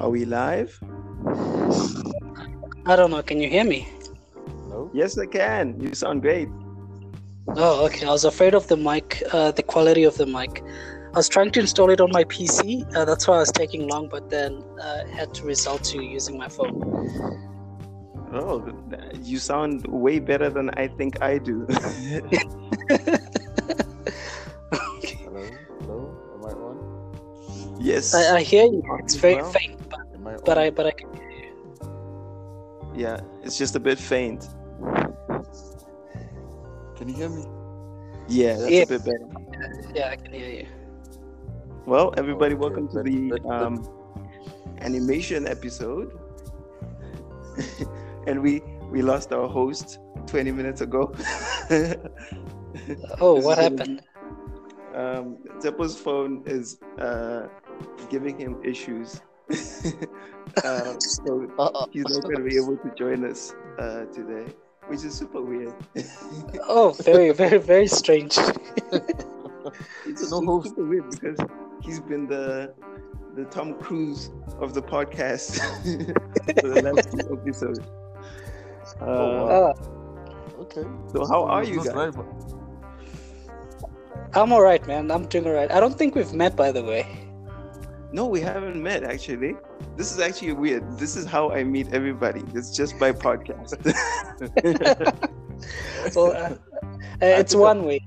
Are we live? I don't know. Can you hear me? Hello? Yes, I can. You sound great. Oh, okay. I was afraid of the mic, uh, the quality of the mic. I was trying to install it on my PC. Uh, that's why I was taking long, but then uh, had to resort to using my phone. Oh, you sound way better than I think I do. Hello? Hello? Am I on? yes. I, I hear you. It's very Well, faint, but, I but? I can hear you. yeah, it's just a bit faint. Can you hear me? Yeah, that's Yeah. a bit better. Yeah, I can hear you. Well, everybody, Okay, welcome to the but- but- um, animation episode. and we we lost our host 20 minutes ago. Oh, This what is gonna happened? be- Um, Zeppo's phone is uh, giving him issues. Uh, so Uh, he's not going to be able to join us uh, today, which is super weird. Oh, very very very strange. it's, No it's host. super weird because he's been the the Tom Cruise of the podcast for the last two episodes. Uh, Oh, wow. Uh, okay. So how are you guys? driver? I'm all right, man. I'm doing all right. I don't think we've met, by the way. No, we haven't met actually. This is actually weird. This is how I meet everybody. It's just by podcast. Well, uh, uh, it's think I- one way.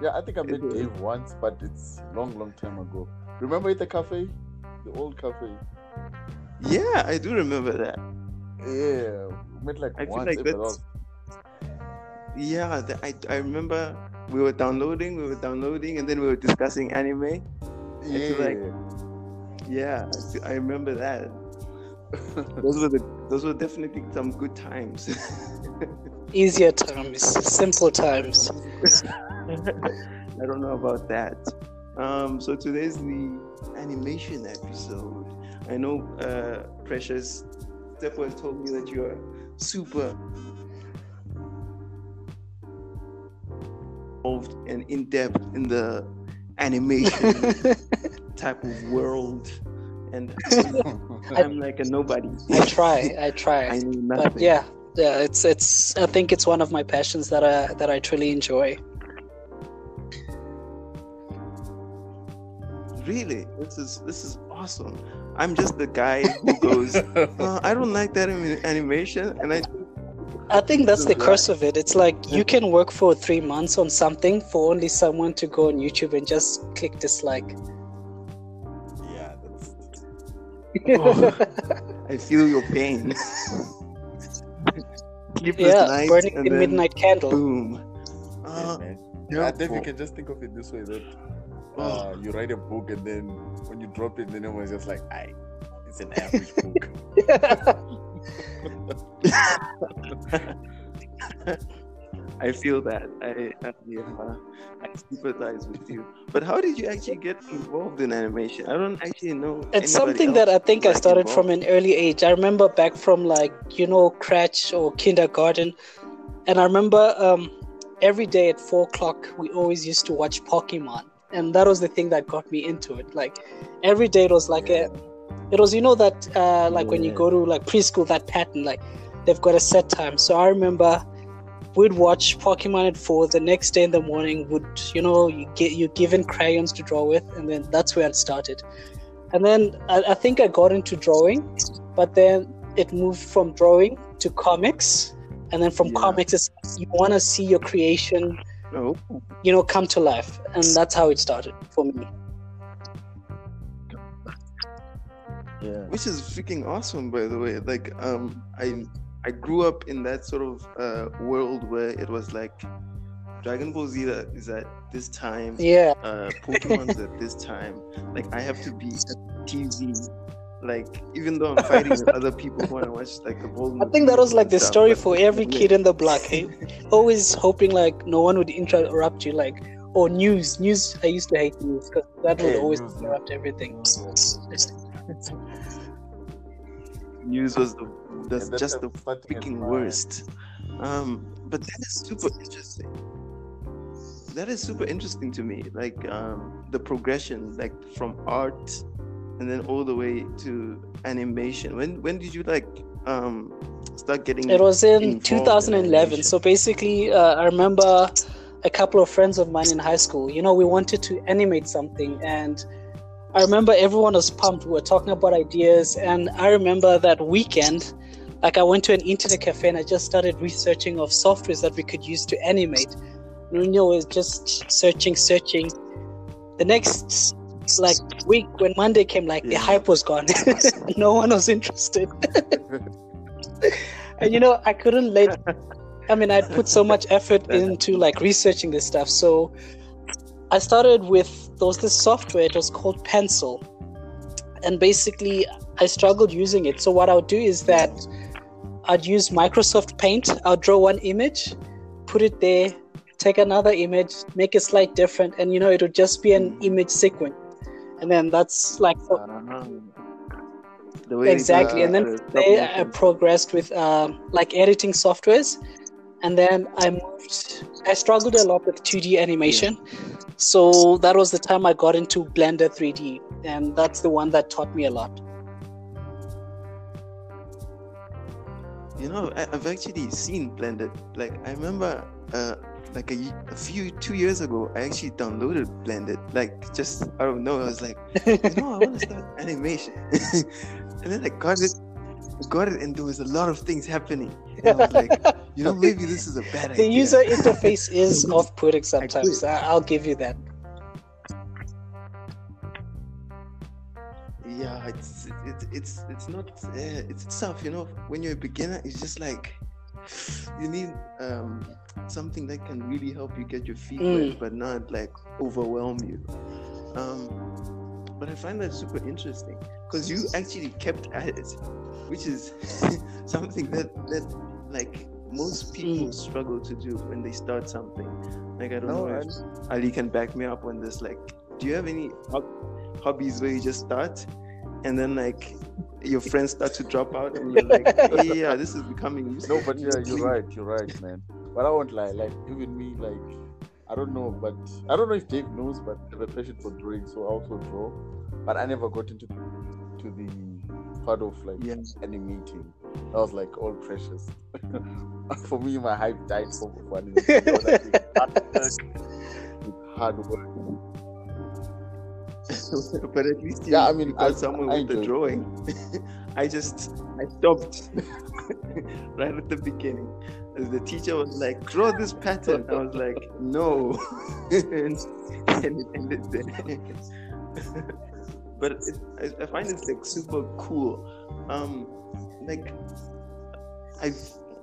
Yeah, I think I met Dave once, but it's long, long time ago. Remember at the cafe? The old cafe? yeah, I do remember that. Yeah. We met like I feel once. like if at that's- Yeah, the, I I remember we were downloading, we were downloading, and then we were discussing anime. Yeah. feel like- Yeah, I, remember that. Those were the those were definitely some good times. Easier times, simple times. I don't know about that. Um, so today's the animation episode. I know uh, Precious Steppo has told me that you're super involved and in depth in the animation type of world, and I'm like a nobody. I try, I try. I know nothing. but yeah yeah it's it's i think it's one of my passions that i that i truly enjoy Really, this is this is awesome. I'm just the guy who goes, uh, I don't like that anim- animation, and I i think that's the curse of it it's like you can work for three months on something for only someone to go on youtube and just click dislike yeah, that's. I feel your pain. Sleepless yeah nights, burning and the then midnight candle Boom. Yeah, Uh, man. yeah, I think you can just think of it this way that Oh. uh, you write a book and then when you drop it, then everyone's just like, "I, it's an average book." I feel that. I I, uh, I sympathize with you. But how did you actually get involved in animation? I don't actually know. it's something that i think i started from an early age i remember back from like you know crèche or kindergarten and i remember um every day at four o'clock we always used to watch pokemon and that was the thing that got me into it like every day it was like a it was you know that uh like when you go to like preschool that pattern like they've got a set time. So i remember we'd watch pokemon at four. The next day in the morning would you know you get you given crayons to draw with and then that's where it started. And then I, I think i got into drawing but then it moved from drawing to comics. And then from Yeah. comics it's, you want to see your creation Oh, you know come to life. And that's how it started for me. Yeah. which is freaking awesome, by the way. Like, um, I I grew up in that sort of uh, world where it was like Dragon Ball Z is at this time, yeah uh, Pokemon's at this time. Like, I have to be at TV. Like, even though I'm fighting with other people who want to watch like the ball. I think that was like the stuff, story for every kid in the block. eh? Always hoping like no one would interrupt you, like or news. News. I used to hate news because that would Yeah, always yeah. interrupt everything. News was the that's And that's just the freaking worst. Um, but that is super interesting. That is super interesting to me. Like um, the progression, like from art and then all the way to animation. When when did you like um start getting? It was in 2011. animation? So basically, uh, I remember a couple of friends of mine in high school. You know, we wanted to animate something, and I remember everyone was pumped. We were talking about ideas, and I remember that weekend, like I went to an internet cafe and I just started researching of softwares that we could use to animate. Know, was just searching, searching. The next like week when Monday came, like the hype was gone. no one was interested. and you know, I couldn't let. I mean, I'd put so much effort into like researching this stuff. So I started with there was this software. It was called Pencil, and basically I struggled using it. So what I would do is that I'd use Microsoft Paint. I'll draw one image, put it there, take another image, make a slight different, and you know it would just be an image sequence. And then that's like so- the way exactly. the- and then I progressed with um, like editing softwares, and then I moved. I struggled a lot with 2D animation, so that was the time I got into Blender 3D, and that's the one that taught me a lot. You know, I, I've actually seen Blender. Like I remember, uh, like a, a few two years ago, I actually downloaded Blender. Like just I don't know, I was like, you know, I want to start animation, and then I got it, got it, and there was a lot of things happening. And I was like, you know, maybe this is a bad The idea. user interface is off-putting sometimes. I'll give you that. yeah it's it's it's it's not uh, it's tough you know when you're a beginner it's just like you need um something that can really help you get your feet Mm. wet but not like overwhelm you um but i find that super interesting because you actually kept at it which is something that that like most people hmm. struggle to do when they start something like i don't No, know if ali can back me up on this like do you have any hob- hobbies where you just start and then like your friends start to drop out and you're like "Hey, yeah this is becoming No, but yeah, you're right. You're right, man. But I won't lie. Like even me, like I don't know, but I don't know if Dave knows, but I have a passion for drawing, so I also draw. But I never got into to the part of like Yeah. animating. That was like all precious. for me, my hype died for, for animating. That was, like, hard work with hard work. but at least you, Yeah, I mean, got I- somewhere I with the drawing i just i stopped right at the beginning the teacher was like draw this pattern. I was like no. And, it ended there but it, I, find it's like super cool. Um like i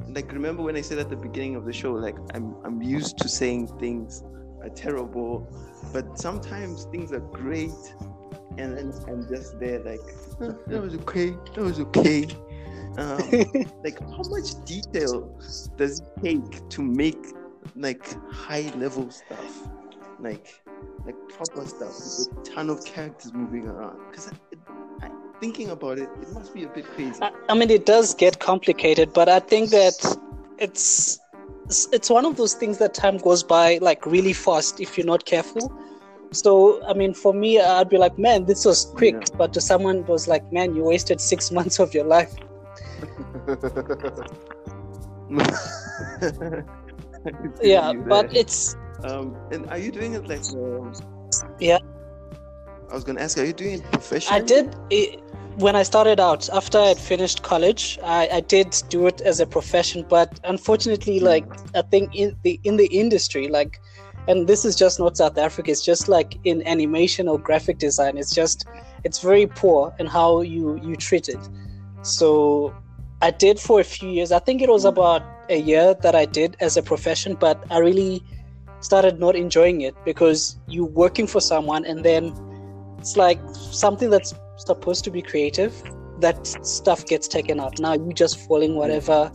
like remember when i said at the beginning of the show like i'm i'm used to saying things are terrible but sometimes things are great and then i'm just there like "Huh, that was okay that was okay um, like how much detail does it take to make like high level stuff like like proper stuff with a ton of characters moving around because I, I, thinking about it it must be a bit crazy I, I mean, it does get complicated, but I think that it's it's- one of those things that time goes by like really fast if you're not careful. So, I mean, for me, I'd be like, man, this was quick. Yeah. But to someone, it was like, man, you wasted six months of your life. I can feel Yeah, but it's um and are you doing it like um, Yeah. I was gonna ask, are you doing it professionally? I did it, when I started out after I had finished college. I, I did do it as a profession, but unfortunately, like I think in the in the industry, like, and this is just not South Africa. It's just like in animation or graphic design. It's just it's very poor in how you you treat it. So I did for a few years. I think it was hmm. about a year that I did as a profession, but I really started not enjoying it because you're working for someone and then it's like something that's supposed to be creative that stuff gets taken out. Now you're just following hmm. whatever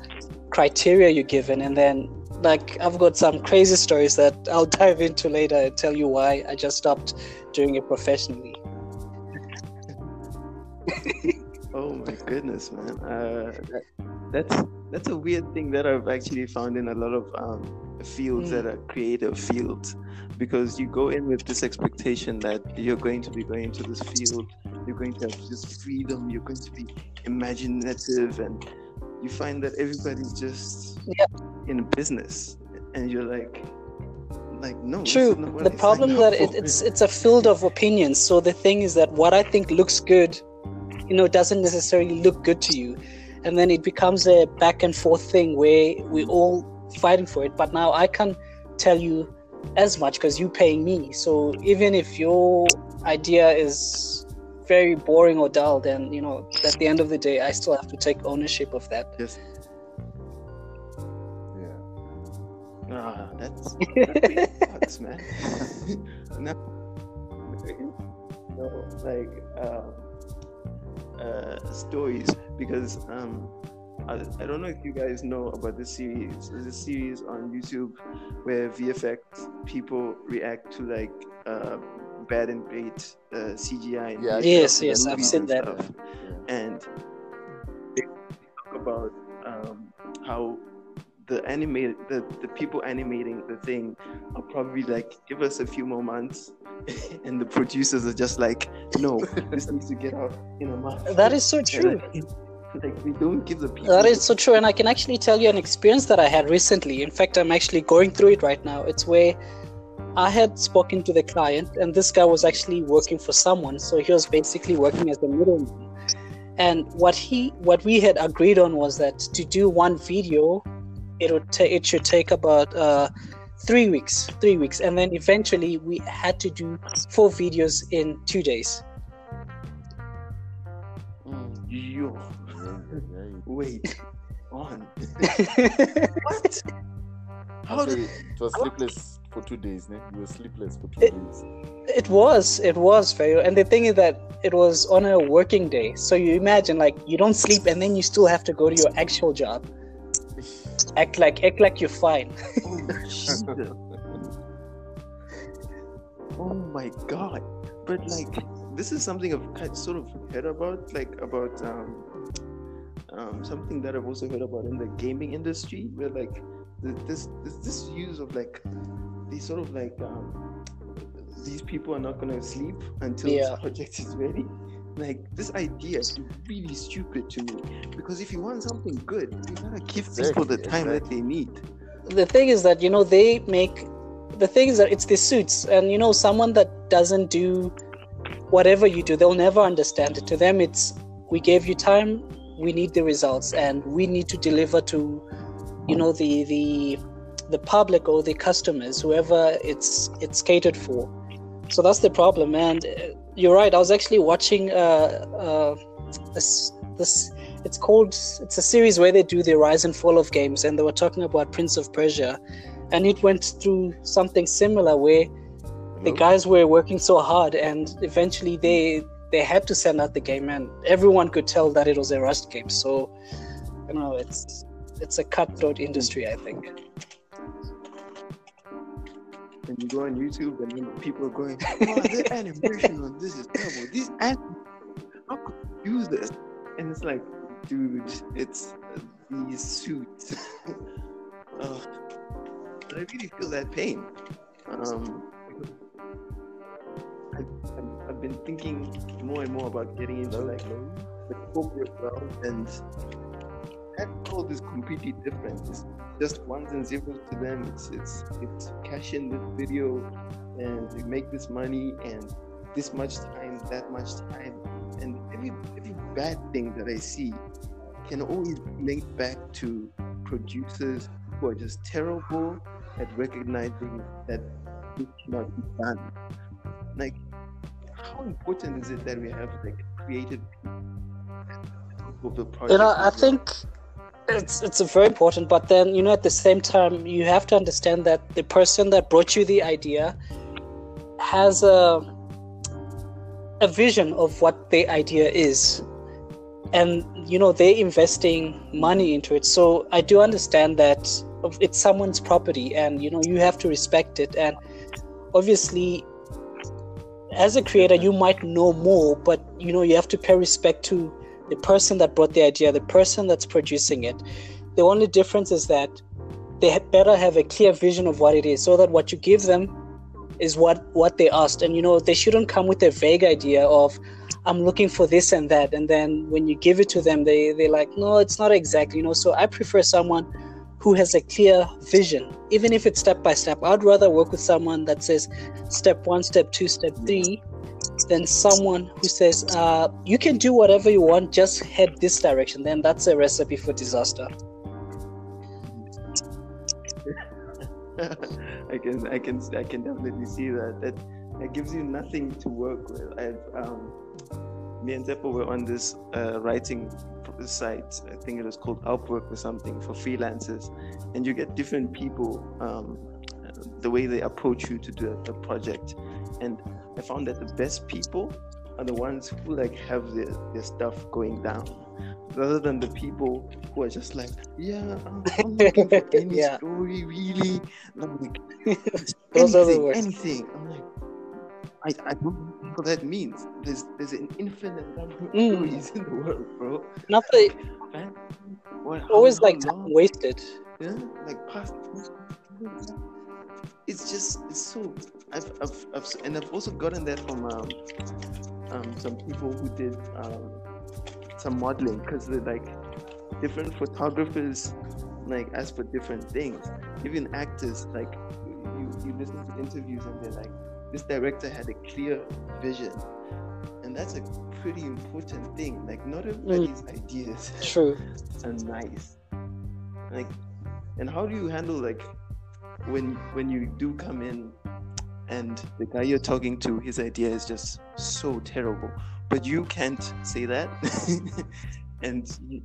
criteria you're given and then like i've got some crazy stories that i'll dive into later and tell you why i just stopped doing it professionally Oh my goodness, man. Uh, that, that's that's a weird thing that I've actually found in a lot of um, fields Mm. that are creative fields, because you go in with this expectation that you're going to be going into this field you're going to have just freedom, you're going to be imaginative, and you find that everybody's just Yeah. in business, and you're like, like no. True. is not what The problem that it, it's it's a field of opinions. So the thing is that what I think looks good, you know, doesn't necessarily look good to you, and then it becomes a back and forth thing where we're all fighting for it. But now I can't tell you as much because you're paying me. So even if your idea is very boring or dull, then you know, at the end of the day, I still have to take ownership of that. Yes. Yeah. Ah, that's, that really sucks, man. no, no, like um, uh, stories because um, I, I don't know if you guys know about this series. There's a series on YouTube where VFX people react to like uh, bad and great uh, CGI. and Yeah, Yes, yes, I've seen and that. stuff. And they talk about um, how the animated the, the people animating the thing are probably like give us a few more months and the producers are just like no this needs to get out in a month That is so true. like, we don't give the people That is so true, and I can actually tell you an experience that I had recently. In fact, I'm actually going through it right now. It's where I had spoken to the client, and this guy was actually working for someone, so he was basically working as a middleman. And what he, what we had agreed on was that to do one video, it would ta- it should take about uh, three weeks, three weeks, and then eventually we had to do four videos in two days. yo Yeah, yeah. wait on what how How did it was sleepless for two days, ne? You were sleepless for two It- days. It was, it was fair. And the thing is that it was on a working day. So you imagine like you don't sleep and then you still have to go to your actual job. Act like act like you're fine. oh oh my god but like this is something i've kind sort of heard about like about um um, something that I've also heard about in the gaming industry, where like this, this this use of like these sort of like um, these people are not gonna sleep until Yeah. this project is ready. Like this idea is really stupid to me. Because if you want something good, you gotta give people the Exactly, time that they need. The thing is that you know they make the thing is that it's the suits. And you know someone that doesn't do whatever you do, they'll never understand it. To them it's we gave you time, we need the results and we need to deliver to you know the the the public or the customers whoever it's it's catered for. So that's the problem. And uh, you're right i was actually watching uh uh this this it's called it's a series where they do the rise and fall of games and they were talking about prince of persia and it went through something similar where the guys were working so hard and eventually they they had to send out the game and everyone could tell that it was a rust game so you know it's it's a cutthroat industry i think and you go on YouTube and then people are going, oh, the animation on this is terrible. These anim- how could you use this? And it's like, dude, it's uh, these suits. Ugh. But I really feel that pain. Um, I, I'm- I've been thinking more and more about getting into like the corporate world, and that world is completely different. It's just ones and zeros to them. It's it's it's cash in this video, and we make this money, and this much time, that much time, and every every bad thing that I see can always link back to producers who are just terrible at recognizing that this cannot be done. Like, how important is it that we have like creative people of the project? you know i think. well? It's it's very important but then you know at the same time you have to understand that the person that brought you the idea has a a vision of what the idea is. And you know they're investing money into it. So i do understand that it's someone's property and you know you have to respect it. And obviously as a creator you might know more but you know you have to pay respect to the person that brought the idea the person that's producing it the only difference is that they had better have a clear vision of what it is so that what you give them is what what they asked. And you know they shouldn't come with a vague idea of i'm looking for this and that and then when you give it to them they they're like no it's not exactly you know. So i prefer someone who has a clear vision even if it's step by step. I'd rather work with someone that says step one step two step three than someone who says uh, you can do whatever you want just head this direction then that's a recipe for disaster I can, I can, I can definitely see that. That that gives you nothing to work with. I, um, me and Teppo were on this uh, writing site. I think it was called Upwork or something for freelancers, and you get different people. Um, the way they approach you to do a project, and I found that the best people are the ones who like have their, their stuff going down rather than the people who are just like, yeah, I'm, I'm looking for any Yeah. story, really. Like, Those are the anything, anything. I'm like, I, I don't know what that means. There's there's an infinite number of Mm. stories in the world, bro. nothing Man, what, always like long? wasted yeah, like past. It's just it's so. I've, I've, I've and I've also gotten that from um, um some people who did um some modeling because they're like different photographers like ask for different things. Even actors like you you listen to interviews and they're like this director had a clear vision, and that's a pretty important thing. Like not everybody's ideas true are nice. Like, and how do you handle like when when you do come in and the guy you're talking to, his idea is just so terrible, but you can't say that, and you,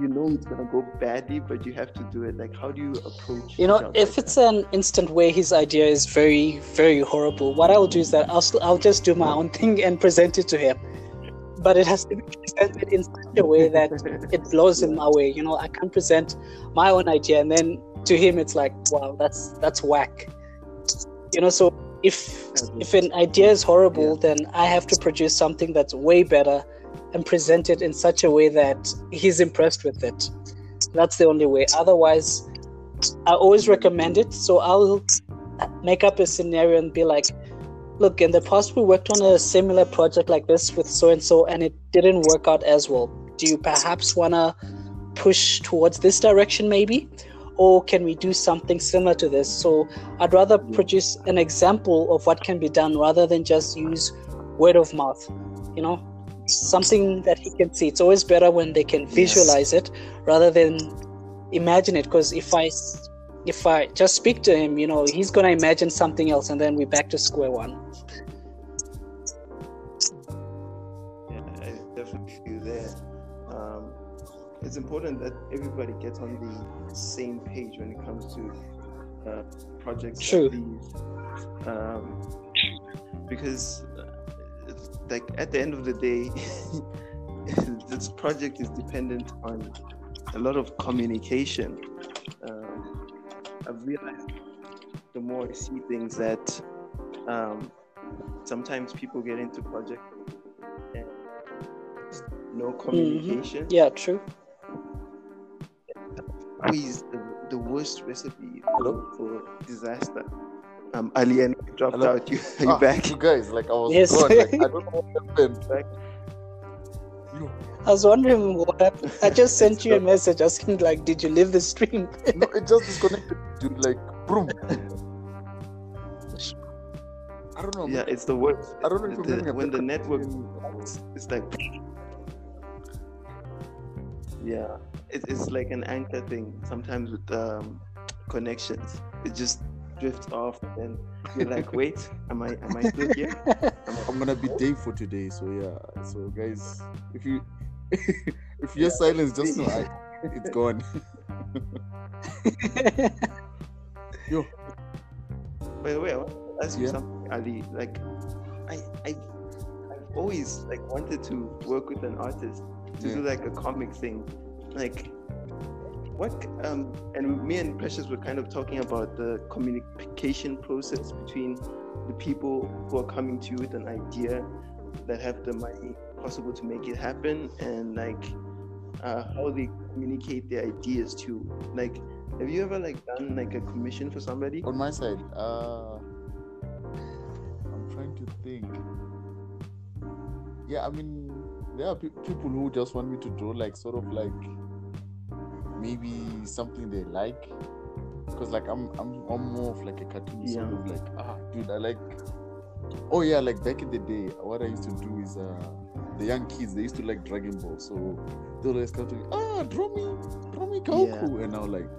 you know it's gonna go badly, but you have to do it. Like, how do you approach? You know, if like it's that? an instant where his idea is very, very horrible, what I'll do is that I'll, I'll just do my own thing and present it to him. But it has to be presented in such a way that it blows him away. You know, I can't present my own idea and then to him it's like, wow, that's that's whack. You know, so if if an idea is horrible, then I have to produce something that's way better and present it in such a way that he's impressed with it. That's the only way. Otherwise, I always recommend it. So I'll make up a scenario and be like, look, in the past we worked on a similar project like this with so and so, and it didn't work out as well. Do you perhaps want to push towards this direction, maybe? Or can we do something similar to this? So I'd rather produce an example of what can be done rather than just use word of mouth, you know? Something that he can see. It's always better when they can visualize it rather than imagine it. Because if I if I just speak to him, you know, he's gonna imagine something else, and then we're back to square one. It's important that everybody gets on the same page when it comes to uh, projects True. like um, because uh, like at the end of the day, this project is dependent on a lot of communication. Um, I've realized the more I see things that um, sometimes people get into projects and no communication Yeah, true. Always the, the worst recipe Hello? for disaster. Um, Ali and dropped Hello? out. You are you Ah, back? You guys, like I was Yes. gone. Like, I don't know what happened. Back. You, I was wondering what happened. I just sent you a message asking, like, did you leave the stream? no, it just disconnected. Dude, like, boom. I don't know. Yeah, man. it's the worst. I don't know if The- you're having when the network, connection. it's, it's like, yeah, it, it's like an anchor thing. Sometimes with um, connections, it just drifts off, and you're like, wait, am I am I still here? I'm, I'm gonna be Dave for today, so yeah. So guys, if you if you're silence, just know I, it's gone. Yo, By the way, I want to ask you something, Ali. Like, I, I, I've always like wanted to work with an artist to Yeah. do like a comic thing like what um, and me and precious were kind of talking about the communication process between the people who are coming to you with an idea that have the money possible to make it happen and like uh, how they communicate their ideas to like have you ever like done like a commission for somebody? On my side uh i'm trying to think. Yeah i mean there are pe- people who just want me to draw like sort of like maybe something they like. Because like I'm I'm I'm more of like a cartoon sort of like ah dude I like oh yeah like back in the day what I used to do is uh the young kids they used to like Dragon Ball. So they always come to me ah draw me draw me Goku. And I'll like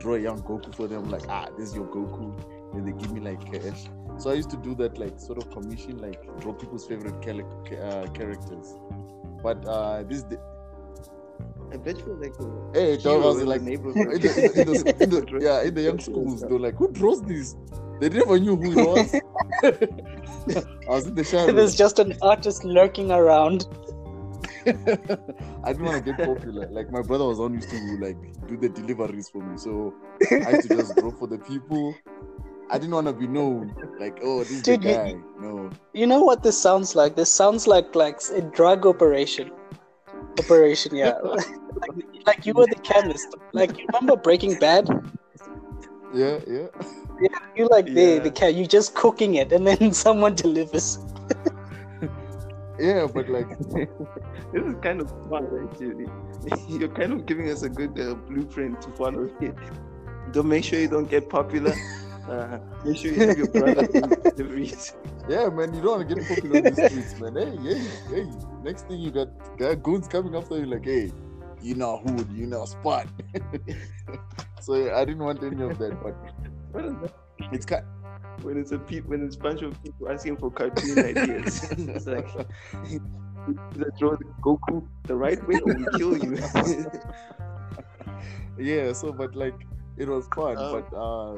draw a young Goku for them like ah this is your Goku. And they give me like cash so I used to do that like sort of commission like draw people's favorite cali- ca- uh, characters. But uh this I bet you like a hey that hero was in like the in neighborhood. the, in the, in the, yeah, in the young schools, they're like, "Who draws this?" They never knew who it was. I was in the shadow. There's just an artist lurking around. I didn't want to get popular. Like my brother was on used to like do the deliveries for me, so I had to just draw for the people. I didn't want to be known. Like, oh, this is Dude, the you- guy. No. You know what this sounds like? This sounds like like a drug operation. Operation, yeah. like, like you were the chemist. Like you remember Breaking Bad? Yeah, yeah. You like the Yeah. the cat. You just cooking it, and then someone delivers. Yeah, but like, this is kind of fun, actually. You're kind of giving us a good uh, blueprint to follow here. Don't make sure you don't get popular. Uh, make sure you have your brother deliveries. yeah, man, you don't want to get popular on the streets, man. Hey, hey, hey. Next thing you got, goons coming after you, like, hey, you know who, you know spot. so I didn't want any of that, but What is that? it's kind. When it's a peop when it's a bunch of people asking for cartoon ideas, it's like either draw the Goku the right way or we kill you. yeah so but like it was fun Oh. but uh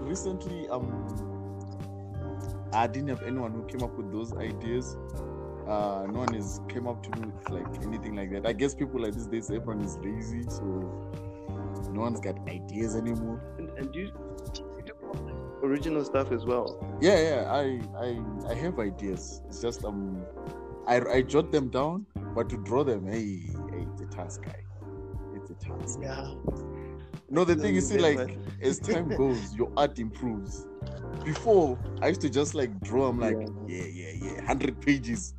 recently um i didn't have anyone who came up with those ideas. Uh no one has came up to me with like anything like that. I guess people like these days everyone is lazy so no one's got ideas anymore. And, and you, you do original stuff as well. yeah yeah i i i have ideas. It's just um i i jot them down but to draw them hey, hey it's a task guy. It's a task. Yeah. No, the thing you is, see, like as time goes, your art improves. Before, I used to just like draw. I'm like, yeah, yeah, yeah, hundred pages.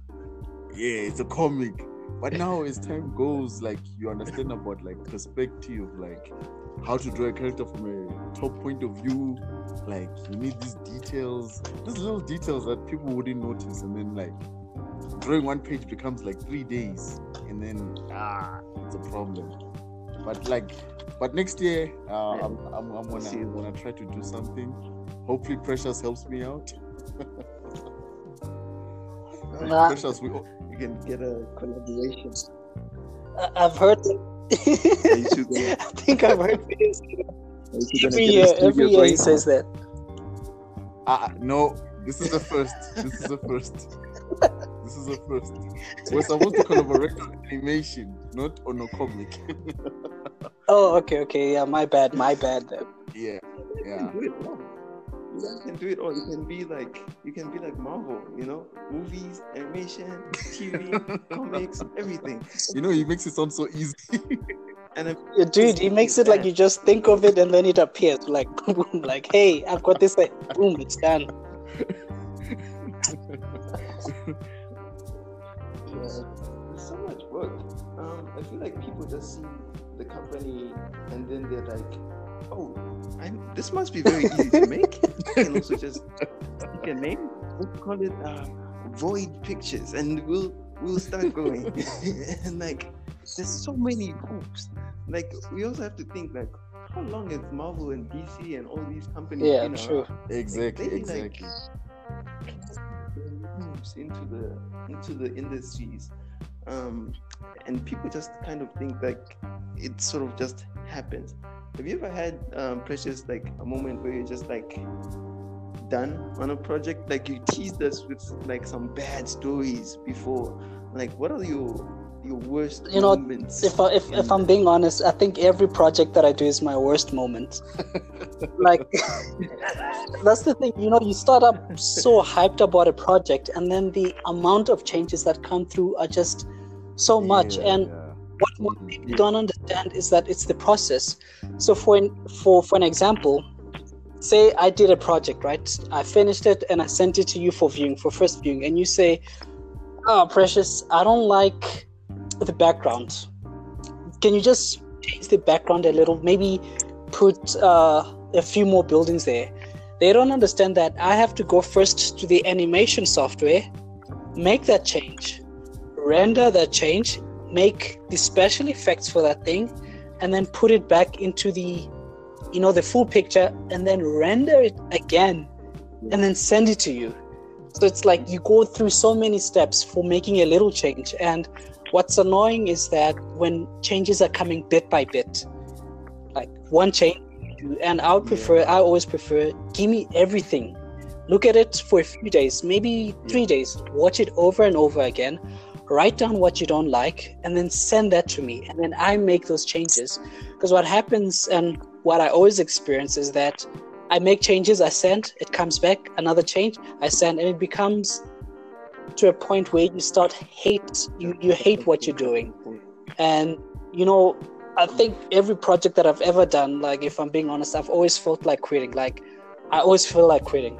Yeah, it's a comic. But now, as time goes, like you understand about like perspective, like how to draw a character from a top point of view. Like you need these details, these little details that people wouldn't notice, and then like drawing one page becomes like three days, and then ah, it's a problem. But like but next year, uh, I'm, I'm, I'm gonna See. I'm gonna try to do something. Hopefully, Precious helps me out. Nah. Precious, we, You can get a collaboration. I- I've heard. Are you two gonna, I think I've heard this are you two gonna every year. Every year he going? says that. uh, no, this is the first. This is the first. This is the first. We're supposed to collaborate on animation, not on a comic. Oh, okay, okay. Yeah, my bad, my bad. Then. yeah, yeah. can do it all. You guys can do it all. You can be like you can be like Marvel, you know, movies, animation, TV, comics, everything. You know, he makes it sound so easy. And if, Yeah, Dude, he makes it like you just think of it and then it appears. Like, boom, like, hey, I've got this. Like, boom, it's done. yeah, there's so much work. Um, I feel like people just see the company and then they're like, oh, I'm, this must be very easy to make. and also just pick a name. Let's call it uh, Void Pictures, and we'll we'll start going. and like, there's so many hoops. Like, we also have to think like, how long has Marvel and DC and all these companies Yeah, been true. around? exactly, They, like, exactly. moves into the into the industries um and people just kind of think like it sort of just happens have you ever had um precious like a moment where you're just like done on a project like you teased us with like some bad stories before like what are your your worst You know, moments If, I, if, if I'm being honest, I think every project that I do is my worst moment. like, that's the thing. You know, you start up so hyped about a project, and then the amount of changes that come through are just so much. Yeah, and yeah. what Mhm. people don't understand is that it's the process. So for an, for for an example, say I did a project, right? I finished it and I sent it to you for viewing, for first viewing, and you say, Oh, precious. I don't like the background. Can you just change the background a little? Maybe put uh, a few more buildings there. They don't understand that I have to go first to the animation software, make that change, render that change, make the special effects for that thing, and then put it back into the, you know, the full picture, and then render it again, and then send it to you. So it's like you go through so many steps for making a little change. And what's annoying is that when changes are coming bit by bit, like one change, and I would prefer, I always prefer, give me everything. Look at it for a few days, maybe three days. Watch it over and over again. Write down what you don't like, and then send that to me. And then I make those changes. Because what happens, and what I always experience, is that I make changes, I send, it comes back, another change, I send, and it becomes to a point where you start hate you, you hate what you're doing. And you know, I think every project that I've ever done, like if I'm being honest, I've always felt like quitting. Like I always feel like quitting.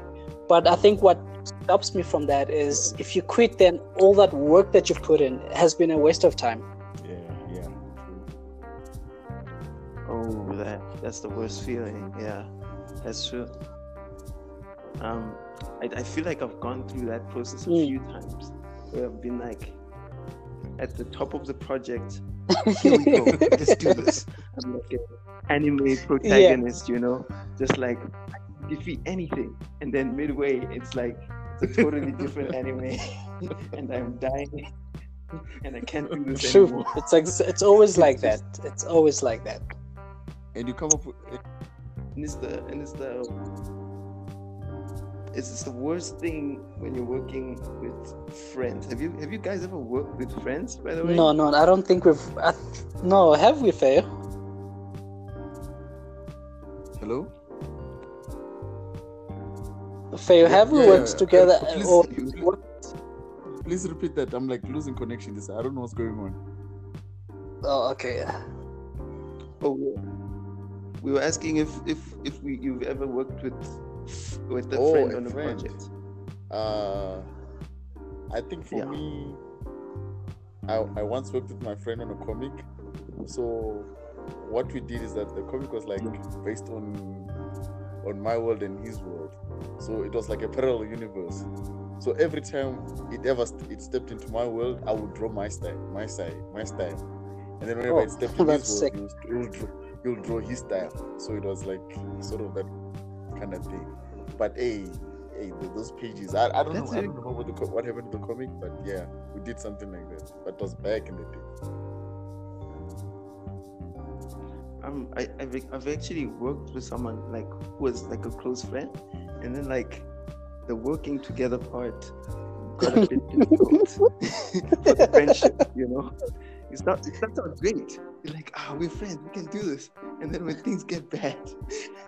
But I think what stops me from that is if you quit, then all that work that you've put in has been a waste of time. Yeah, yeah. Oh, that that's the worst feeling. Yeah, that's true. Um, I, I feel like I've gone through that process a Mm. few times where I've been like at the top of the project. Here we go. Let's do this. I'm like an anime protagonist, you know, just like defeat anything, and then midway it's like it's a totally different anime, and I'm dying, and I can't do this True. anymore. It's like it's always like that. It's always like that. And you come up with and it's the and it's the it's, it's the worst thing when you're working with friends. Have you have you guys ever worked with friends? By the way, No, no, I don't think we've. I no, have we, Faye? hello. Faye, have we Yeah, worked together? please- or what? Please repeat that. I'm like losing connection. This I don't know what's going on. Oh, okay. Oh, yeah. we were asking if if if we you've ever worked with with a Oh, friend on a friend. project. Uh, I think for Yeah. me, I, I once worked with my friend on a comic. So what we did is that the comic was like based on on my world and his world. So it was like a parallel universe. So every time it ever st- it stepped into my world, I would draw my style, my style, my style. And then whenever Oh, it stepped into his sick. world, you'll, you'll, draw, you'll draw his style. So it was like sort of that kind of thing. But hey, hey, th- those pages. I, I don't That's know. I don't know what, the, what happened to the comic, but yeah, we did something like that. But it was back in the day. Um, I I've, I've actually worked with someone like who was like a close friend, and then like the working together part got a bit difficult for the friendship. You know, it's not it starts out great. You're like, ah, we're friends, we can do this, and then when things get bad,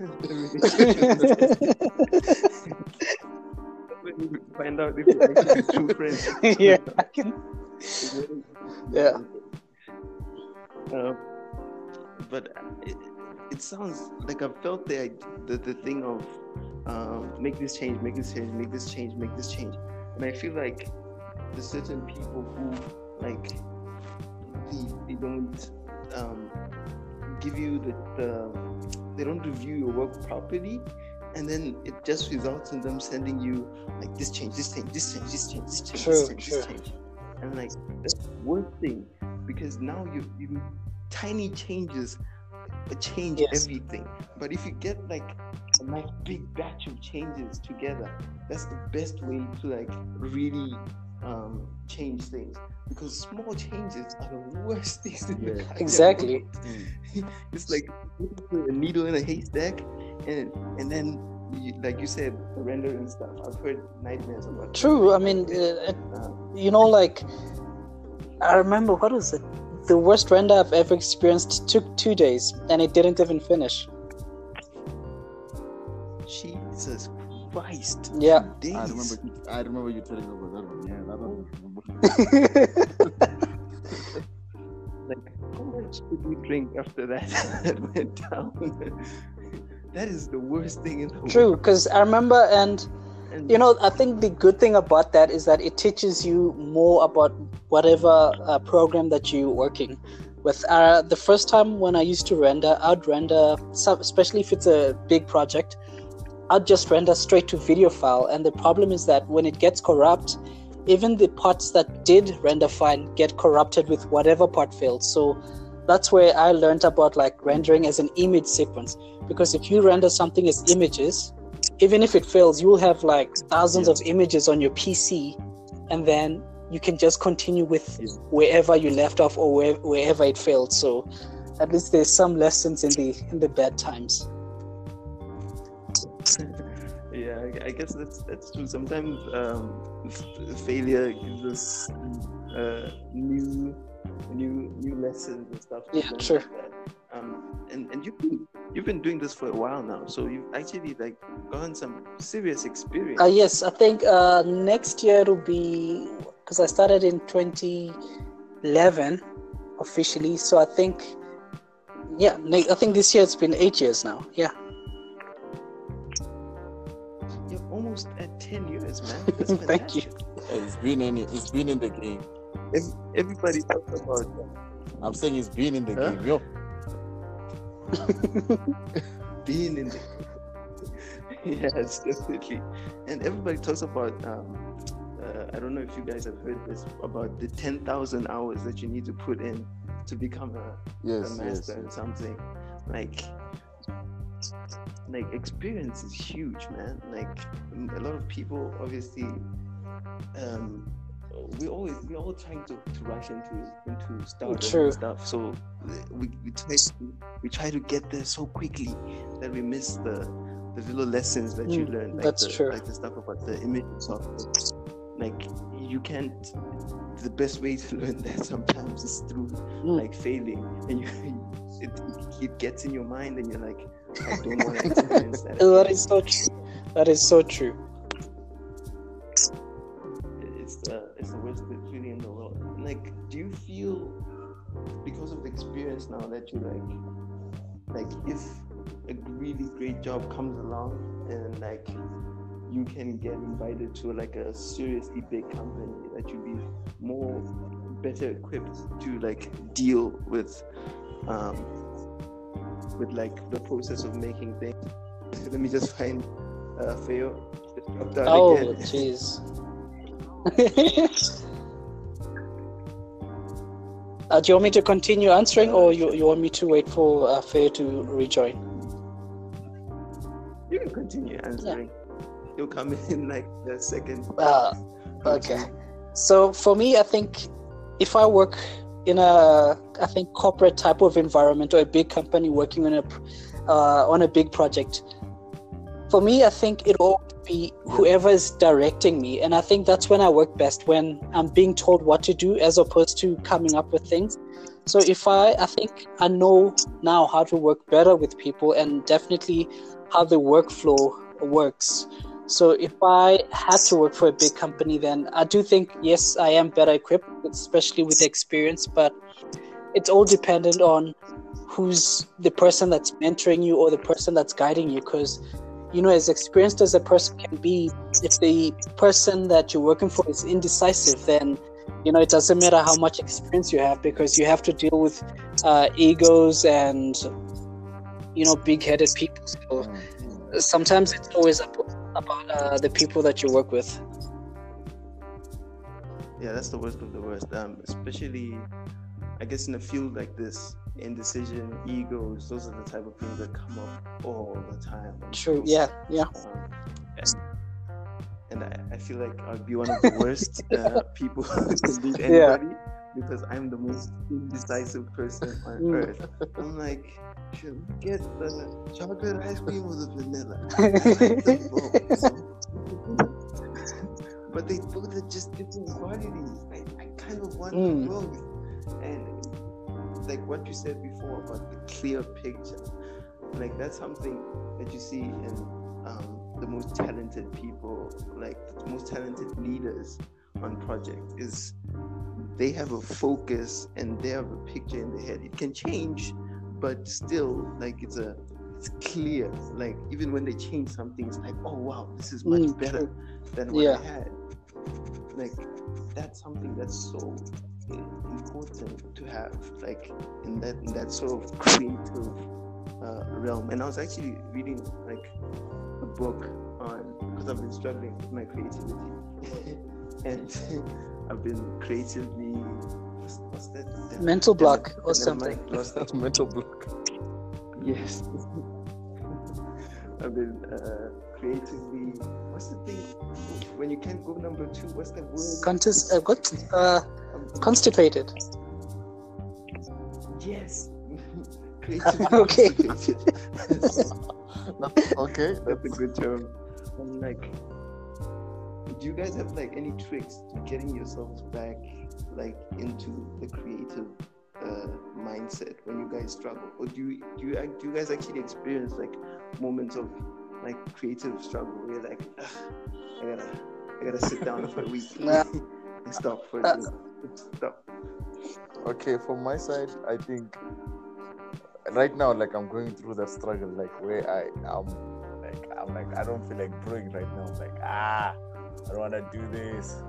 when you find out if you're actually true friends. yeah, I can. Yeah. Um, but it, it sounds like I felt the, the the thing of um, make this change, make this change, make this change, make this change, and I feel like there's certain people who like they, they don't um, give you the, the they don't review your work properly and then it just results in them sending you like this change this change this change this change this change this change this change. And like that's the worst thing because now you you tiny changes uh, change Yes. everything but if you get like a nice big batch of changes together that's the best way to like really um, change things because small changes are the worst things in the Yeah. Exactly. it's like a needle in a haystack and and then you, like you said render and stuff i've heard nightmares about True. I mean, uh, um, you know, like I remember what was it? The worst render I've ever experienced took two days, and it didn't even finish. jesus christ Yeah. days. I remember. You, I remember you telling me about that one. Yeah, that one. I remember. like how much did we drink after that that went down that is the worst thing in the True, world because I remember, and And you know, I think the good thing about that is that it teaches you more about whatever uh, program that you're working with. Uh, the first time when I used to render, I'd render, especially if it's a big project, I'd just render straight to video file. And the problem is that when it gets corrupt, even the parts that did render fine get corrupted with whatever part failed. So that's where I learned about like rendering as an image sequence. Because if you render something as images, even if it fails, you'll have like thousands of images on your PC, and then you can just continue with Yeah. wherever you left off or where, wherever it failed. So at least there's some lessons in the in the bad times. yeah, I, guess that's that's true. Sometimes um, failure gives us uh, new, new, new lessons and stuff. Yeah, sure. that. Um, and and you've been you've been doing this for a while now, so you've actually like gotten some serious experience. Uh, yes, I think uh, next year it'll be because I started in 2011 officially. So I think, yeah, I think this year it's been eight years now. Yeah, You're almost at ten years, man. Thank you. fantastic. It's been in it. It's been in the game. Ev- Everybody talks about I'm saying it's been in the Huh? game. Yo, being in the yes definitely. And everybody talks about um uh, i don't know if you guys have heard this about the 10,000 hours that you need to put in to become a, a yes, yes. master in something. Like like experience is huge man. Like a lot of people obviously um we always we're all trying to, to rush into into and stuff so we, we try to we try to get there so quickly that we miss the the little lessons that you Mm, learn like that's the, true. like the stuff about the image software like you can't the best way to learn that sometimes is through Mm. like failing and you it, it gets in your mind and you're like i don't want to experience that that again." is so true. That is so true. It's the worst feeling in the world. Like, do you feel because of the experience now that you like, like if a really great job comes along and like you can get invited to like a seriously big company that you'd be more better equipped to like deal with um with like the process of making things. Let me just find uh Feo. Oh, jeez. uh, do you want me to continue answering, or you, you want me to wait for uh, Faye to rejoin? You can continue answering. You'll come in like the second. Uh, okay. So for me, I think if I work in a, I think corporate type of environment or a big company working on a, uh, on a big project, for me, I think it will be whoever is directing me, and I think that's when I work best when I'm being told what to do as opposed to coming up with things. So if I, I think I know now how to work better with people and definitely how the workflow works. So if I had to work for a big company, then I do think yes, I am better equipped, especially with experience. But it's all dependent on who's the person that's mentoring you or the person that's guiding you. Because you know, as experienced as a person can be, if the person that you're working for is indecisive, then you know it doesn't matter how much experience you have because you have to deal with uh, egos and you know big-headed people. So sometimes it's always about uh, the people that you work with. Yeah, that's the worst of the worst. Um, especially, I guess in a field like this, indecision, egos, those are the type of things that come up all the time. True. Yeah. Yeah. Um, and and I, I feel like I'd be one of the worst uh, people to Yeah. anybody because I'm the most indecisive person on Mm. earth. I'm like, should we get the chocolate ice cream or the vanilla? I like them both. but they both are just different qualities. I, I kind of want Mm. both. And like what you said before about the clear picture, like that's something that you see in um, the most talented people, like the most talented leaders on project is they have a focus and they have a picture in their head. It can change, but still, like it's a it's clear. Like even when they change something, it's like, oh wow, this is much Mm, better than what Yeah. I had. Like that's something that's so important to have, like in that in that sort of creative uh, realm. And I was actually reading like a book on because I've been struggling with my creativity, and I've been creatively. What's, what's that? Damn- Mental damn it, block or something. lost it. Mental block. Yes. I've been uh, creatively. What's the thing when you can't go number two? What's the word? Contest, uh, what? Uh, constipated. yes. Okay. constipated. That's, That's- okay. that's a good term. I'm like, do you guys have like any tricks to getting yourselves back like into the creative uh, mindset when you guys struggle, or do you do you do you guys actually experience like moments of like creative struggle where you're like, I gotta I gotta sit down for a week and stop for a week. Stop. Okay, from my side, I think right now, like I'm going through that struggle, like where I am, like I'm like I don't feel like drawing right now. I'm like ah, I don't want to do this,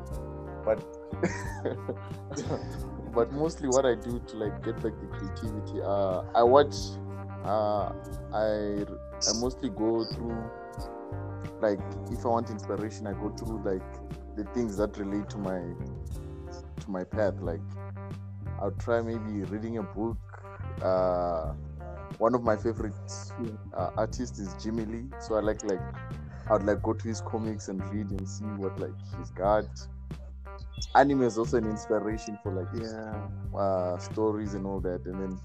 but but mostly what I do to like get back the creativity. Uh, I watch. Uh, I I mostly go through like if I want inspiration, I go through like the things that relate to my to my path, like. I'll try maybe reading a book. Uh, one of my favorite uh, artists is Jimmy Lee, so I like like I'd like go to his comics and read and see what like he's got. Anime is also an inspiration for like Yeah. uh, stories and all that, and then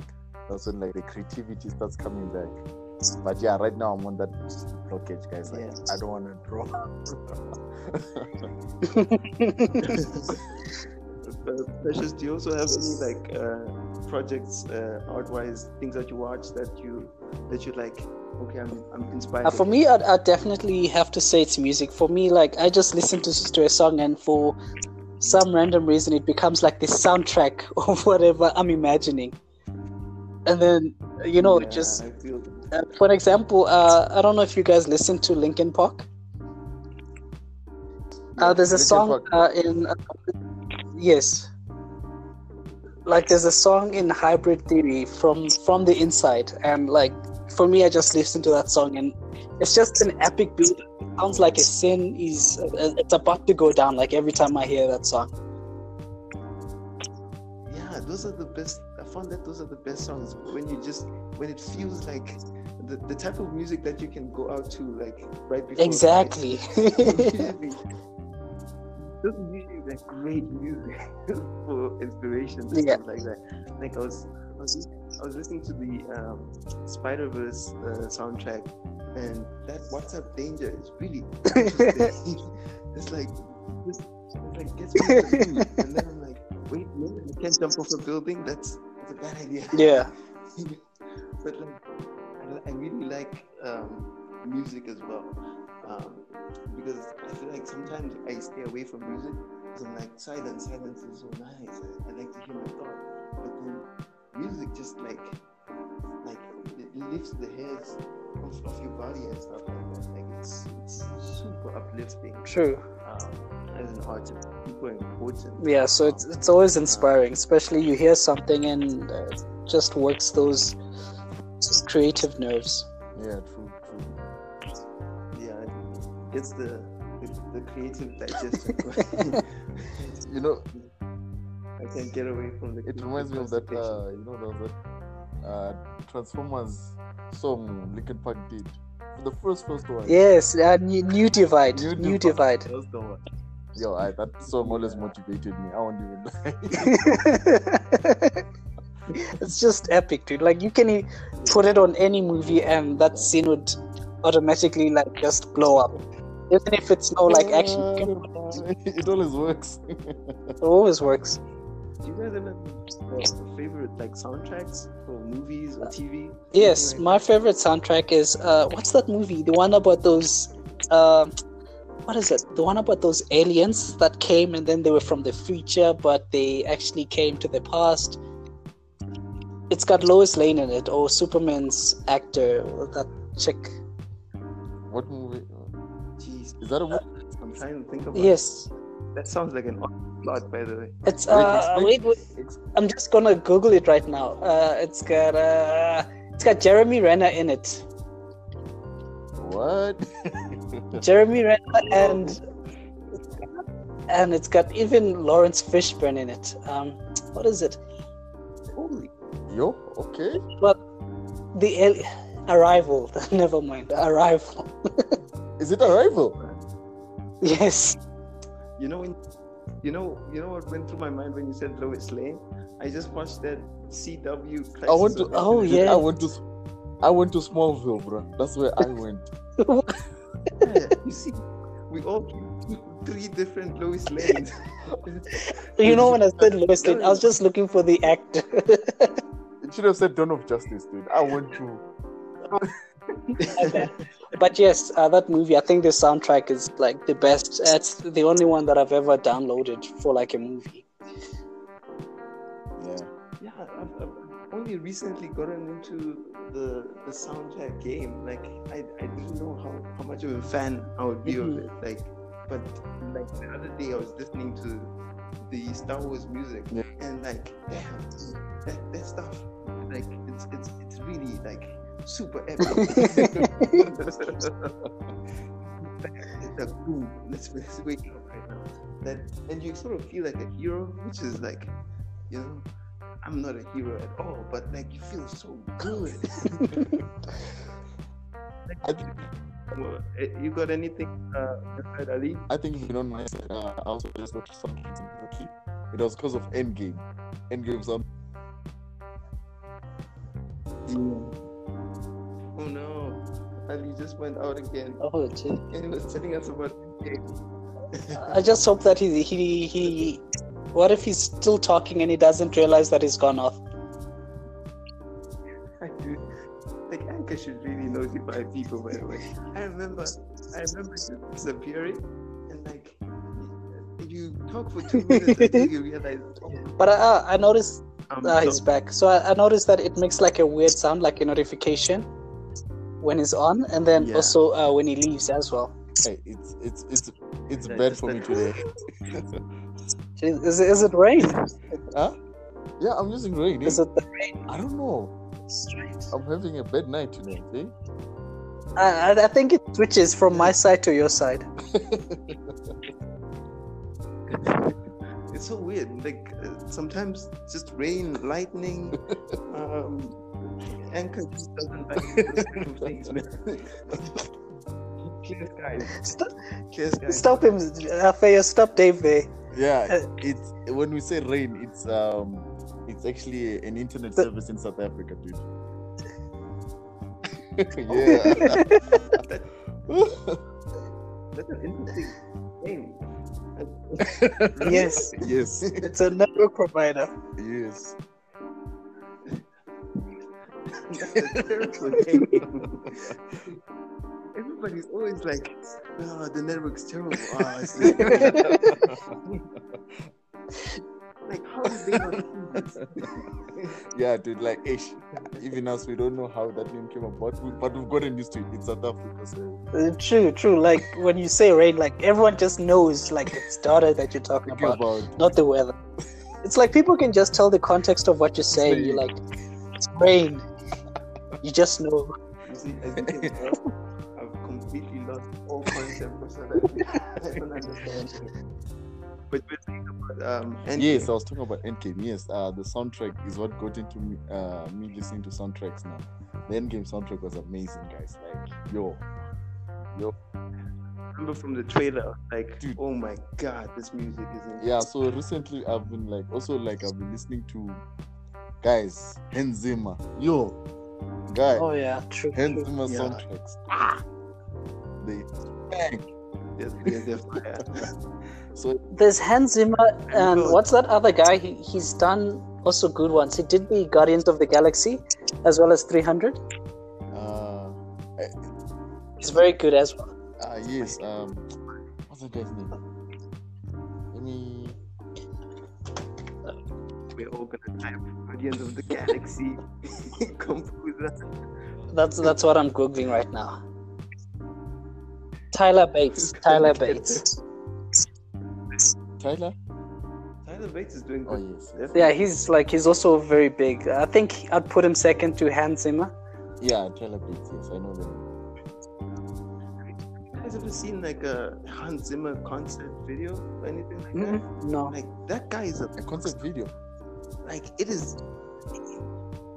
also like the creativity starts coming back. But yeah, right now I'm on that blockage, guys. Like Yeah. I don't want to draw. Precious, do you also have any like uh, projects, uh, art-wise things that you watch that you that you like? Okay, I'm I'm inspired. Uh, for me, I'd, I'd definitely have to say it's music. For me, like I just listen to, to a song, and for some random reason, it becomes like this soundtrack of whatever I'm imagining. And then, you know, Yeah, it just I feel uh, for example, uh, I don't know if you guys listen to Linkin Park. Uh, there's a Linkin song uh, in uh, yes, like there's a song in Hybrid Theory from from the inside, and like for me, I just listen to that song, and it's just an epic beat. It sounds like a sin is uh, it's about to go down. Like every time I hear that song. yeah, those are the best. Found that those are the best songs when you just when it feels like the, the type of music that you can go out to like right before. Exactly. those are usually like great music for inspiration and Yeah. stuff like that. Like I was, I was, I was listening to the um, Spider Verse uh, soundtrack, and that What's Up Danger is really. it's like, just, it's like gets me in the mood, and then I'm like, wait, no, I can't jump off a building. That's that's a bad idea. yeah. but like, I, I really like um, music as well um, because I feel like sometimes I stay away from music because I'm like silence, silence is so nice. I, I like to hear my thoughts. but then music just like like it lifts the hairs off, of your body and stuff like that. Like it's it's super uplifting True. um, as an artist, super important. Yeah, so it's it's always inspiring, especially you hear something and uh, it just works those creative nerves. yeah, true, true. Yeah, it gets the the, the creative digestion. going. You know, I can't get away from the. it reminds me of that. Uh, you know, there was that uh, Transformers song Linkin Park did. The first, first one. Yes, uh, new, new divide, New new, Divide. divide. That was the one. Yo, I, that song always motivated me. I won't even lie. it's just epic, dude. Like you can put it on any movie, and that scene would automatically like just blow up. Even if it's no like action, you can put it. it always works. it always works. Do you guys have any uh, favorite like soundtracks for movies or TV? Yes, Anything my like favorite soundtrack is uh, what's that movie? The one about those, um, what is it? The one about those aliens that came and then they were from the future, but they actually came to the past. It's got Lois Lane in it, or Superman's actor. That chick. What movie? Jeez, Is that a movie? I'm trying to think about. Yes, That sounds like an odd plot, by the way. it's Wait, uh explain- wait, wait ex- I'm just gonna Google it right now. Uh, it's got uh it's got Jeremy Renner in it. What? Jeremy Renner and and it's got even Laurence Fishburne in it. Um, what is it? Holy. Yo, okay. Well, the al- Arrival. Never mind. Arrival. Is it Arrival? Yes. You know when, you know, you know what went through my mind when you said Lois Lane? I just watched that CW. Crisis I want to. Oh, yeah. I went to. I went to Smallville, bro. That's where I went. Yeah, you see, we all three different Lois Lanes. You know when I said Lois Lane, I was just looking for the actor. It should have said Dawn of Justice, dude. I want to. but yes, uh, that movie. I think the soundtrack is like the best. It's the only one that I've ever downloaded for like a movie. Yeah. yeah, I've, I've only recently gotten into the the soundtrack game. Like, I, I didn't know how, how much of a fan I would be Mhm. of it. Like, but like the other day, I was listening to the Star Wars music, Yeah. and like, damn, that, that stuff, like, it's it's it's really like super epic. like, boom, let's, let's wake up right now. That and you sort of feel like a hero, which is like, you know, I'm not a hero at all, but like you feel so good. I Well, eh, you got anything, uh, Ali? I think if you don't mind, uh, I also just watched something recently. It was because of Endgame. Endgame sound. Oh no, Ali just went out again, Oh, gee. and he was telling us about. Endgame. I just hope that he he he. What if he's still talking and he doesn't realize that he's gone off? Dude, like Anchor should really notify people. By the way, I remember, I remember you disappearing, and like you talk for two minutes until you realize. Oh, But uh, I noticed I'm uh, he's so- back. So I, I noticed that it makes like a weird sound, like a notification when he's on, and then Yeah. also uh, when he leaves as well. Hey, it's it's it's it's Yeah, bad for me like- today. Is, is, it- is it rain? huh? Yeah, I'm using rain. eh? Is it the rain? I don't know. Strange. I'm having a bad night tonight. Eh? I, I- I think it switches from my side to your side. it's so weird. Like uh, sometimes just rain, lightning. um, Anchor just doesn't like those things, man. Clear skies. Stop, Clear skies. stop him, Afeya. Stop Dave there. Yeah, Uh, it's when we say rain, it's um, it's actually an internet service in South Africa, dude. yeah. That's an interesting name. Yes. yes. It's a network provider. Yes. Everybody's always like, "Oh, the network's terrible." Oh, it's like, how did they not yeah, dude. Like, ish. Even us, we don't know how that name came about, we- but we've gotten used to it. It's South Africa, so Uh, True, true. Like when you say rain, like everyone just knows, like it's daughter that you're talking about, about. not the weather. It's like people can just tell the context of what you're saying. You're like, it's rain. You just know. You see, all concept of South Africa. I don't understand. But we're saying about um, Endgame. Yes, I was talking about Endgame. Yes, uh, the soundtrack is what got into me, uh, me listening to soundtracks now. The Endgame soundtrack was amazing, guys. Like, yo, yo, remember from the trailer, like, Dude. oh my god, this music is in. yeah. So recently, I've been like, also like, I've been listening to guys Hans Zimmer. Yo, guy, Oh yeah, true. Hans. Zimmer Yeah. soundtracks. Ah, fire. So There's Hans Zimmer and what's that other guy? He, he's done also good ones. He did the Guardians of the Galaxy as well as 300. uh, He's very good as well. uh yes. Um, what's that guy's name? Let me. We're all gonna type Guardians of the Galaxy composer. That's that's what I'm googling right now. Tyler Bates. Tyler Bates. Tyler? Tyler Bates is doing Oh good. yes. Yeah, he's like he's also very big. I think I'd put him second to Hans Zimmer. Yeah, Tyler Bates, yes, I know them. You guys ever seen like a Hans Zimmer concert video or anything like Mm-mm, No. Like that guy is a A concert video. like it is.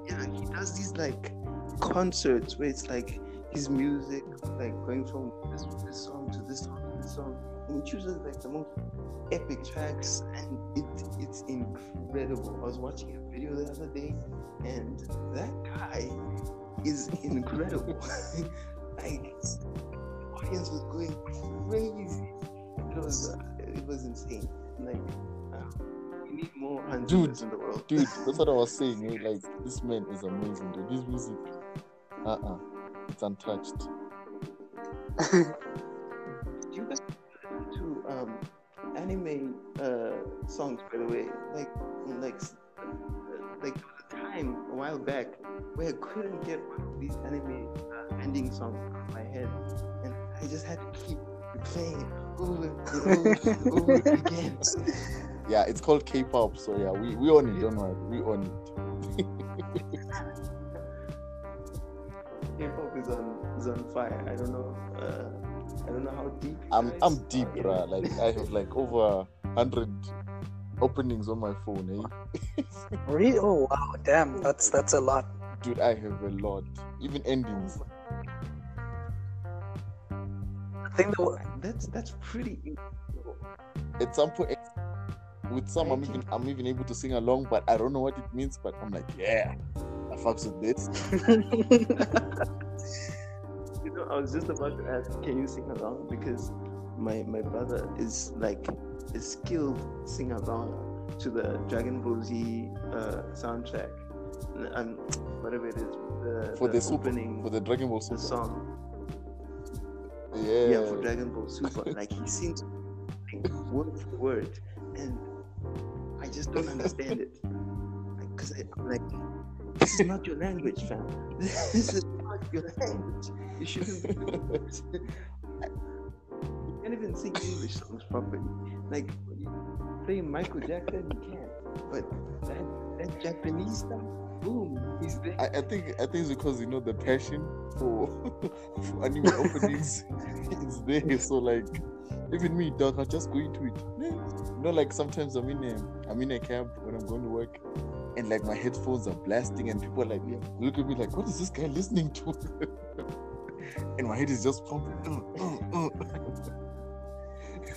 Yeah, he does these like concerts where it's like his music like going from this, this song to this song to this song, and he chooses like the most epic tracks, and it it's incredible. I was watching a video the other day, and that guy is incredible. like the audience was going crazy. It was uh, it was insane. Like uh, we need more Dude. In the world. Dude, that's what I was saying. eh, Like this man is amazing, dude. His music, uh, uh it's untouched. Do you guys listen to um, anime uh, songs, by the way? Like, like, like there was a time a while back where I couldn't get one of these anime uh, ending songs out of my head, and I just had to keep playing it over and over over again. Yeah, it's called K-pop. So yeah, we we own it. Don't worry, we own it. is on is on fire. I don't know. Uh, I don't know how deep. I'm I'm deep, in bruh. Like I have like over hundred openings on my phone, eh? Really? Oh wow, damn, that's that's a lot. Dude, I have a lot. Even endings. I think the, That's that's pretty. incredible. At some point, with some, I'm even I'm even able to sing along, but I don't know what it means. But I'm like, yeah, I fucks with this. You know, I was just about to ask, can you sing along? Because my my brother is like a skilled sing along to the Dragon Ball Z uh, soundtrack. Um, whatever it is, the, For the super, opening, for the Dragon Ball the Super. song. Yeah. Yeah, for Dragon Ball Super. like he sings word for word, and I just don't understand it. Because I'm like, this is not your language, fam. This is not your language. You shouldn't be doing this. You can't even sing English songs properly. Like, playing Michael Jackson, you can't. But that, that Japanese stuff, boom, he's there. I, I think I think it's because you know the passion for, for anime openings is there. So like even me, dog, I just go into it. You know, like sometimes I'm in a I'm in a cab when I'm going to work, and like my headphones are blasting, and people are like look at me like, what is this guy listening to? and my head is just pumping.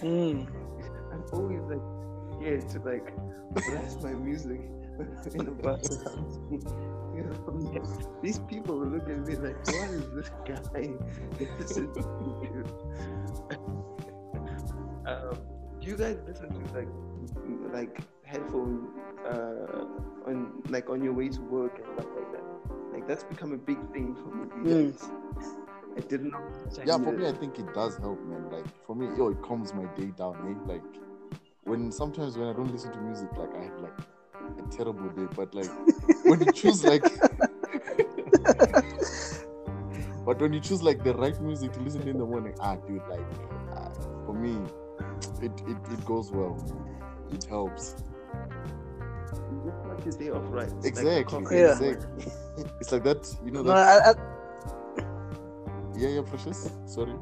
Mm. I'm always like scared to like blast my music in the know, These people will look at me like, what is this guy? This is um, do you guys listen to like like headphone uh, on like on your way to work and stuff like that? Like that's become a big thing for me. these days. I didn't know. Yeah, for me, I think it does help, man. Like for me, yo, it calms my day down. Eh? Like when sometimes when I don't listen to music, like I have like a terrible day. But like when you choose like, but when you choose like the right music to listen to in the morning, ah, dude, like ah, for me, it, it it goes well. It helps. You just like your day off right. Exactly, coffee Yeah. in the morning. It's like that, you know. No, That, I, I, yeah, yeah, precious. Sorry.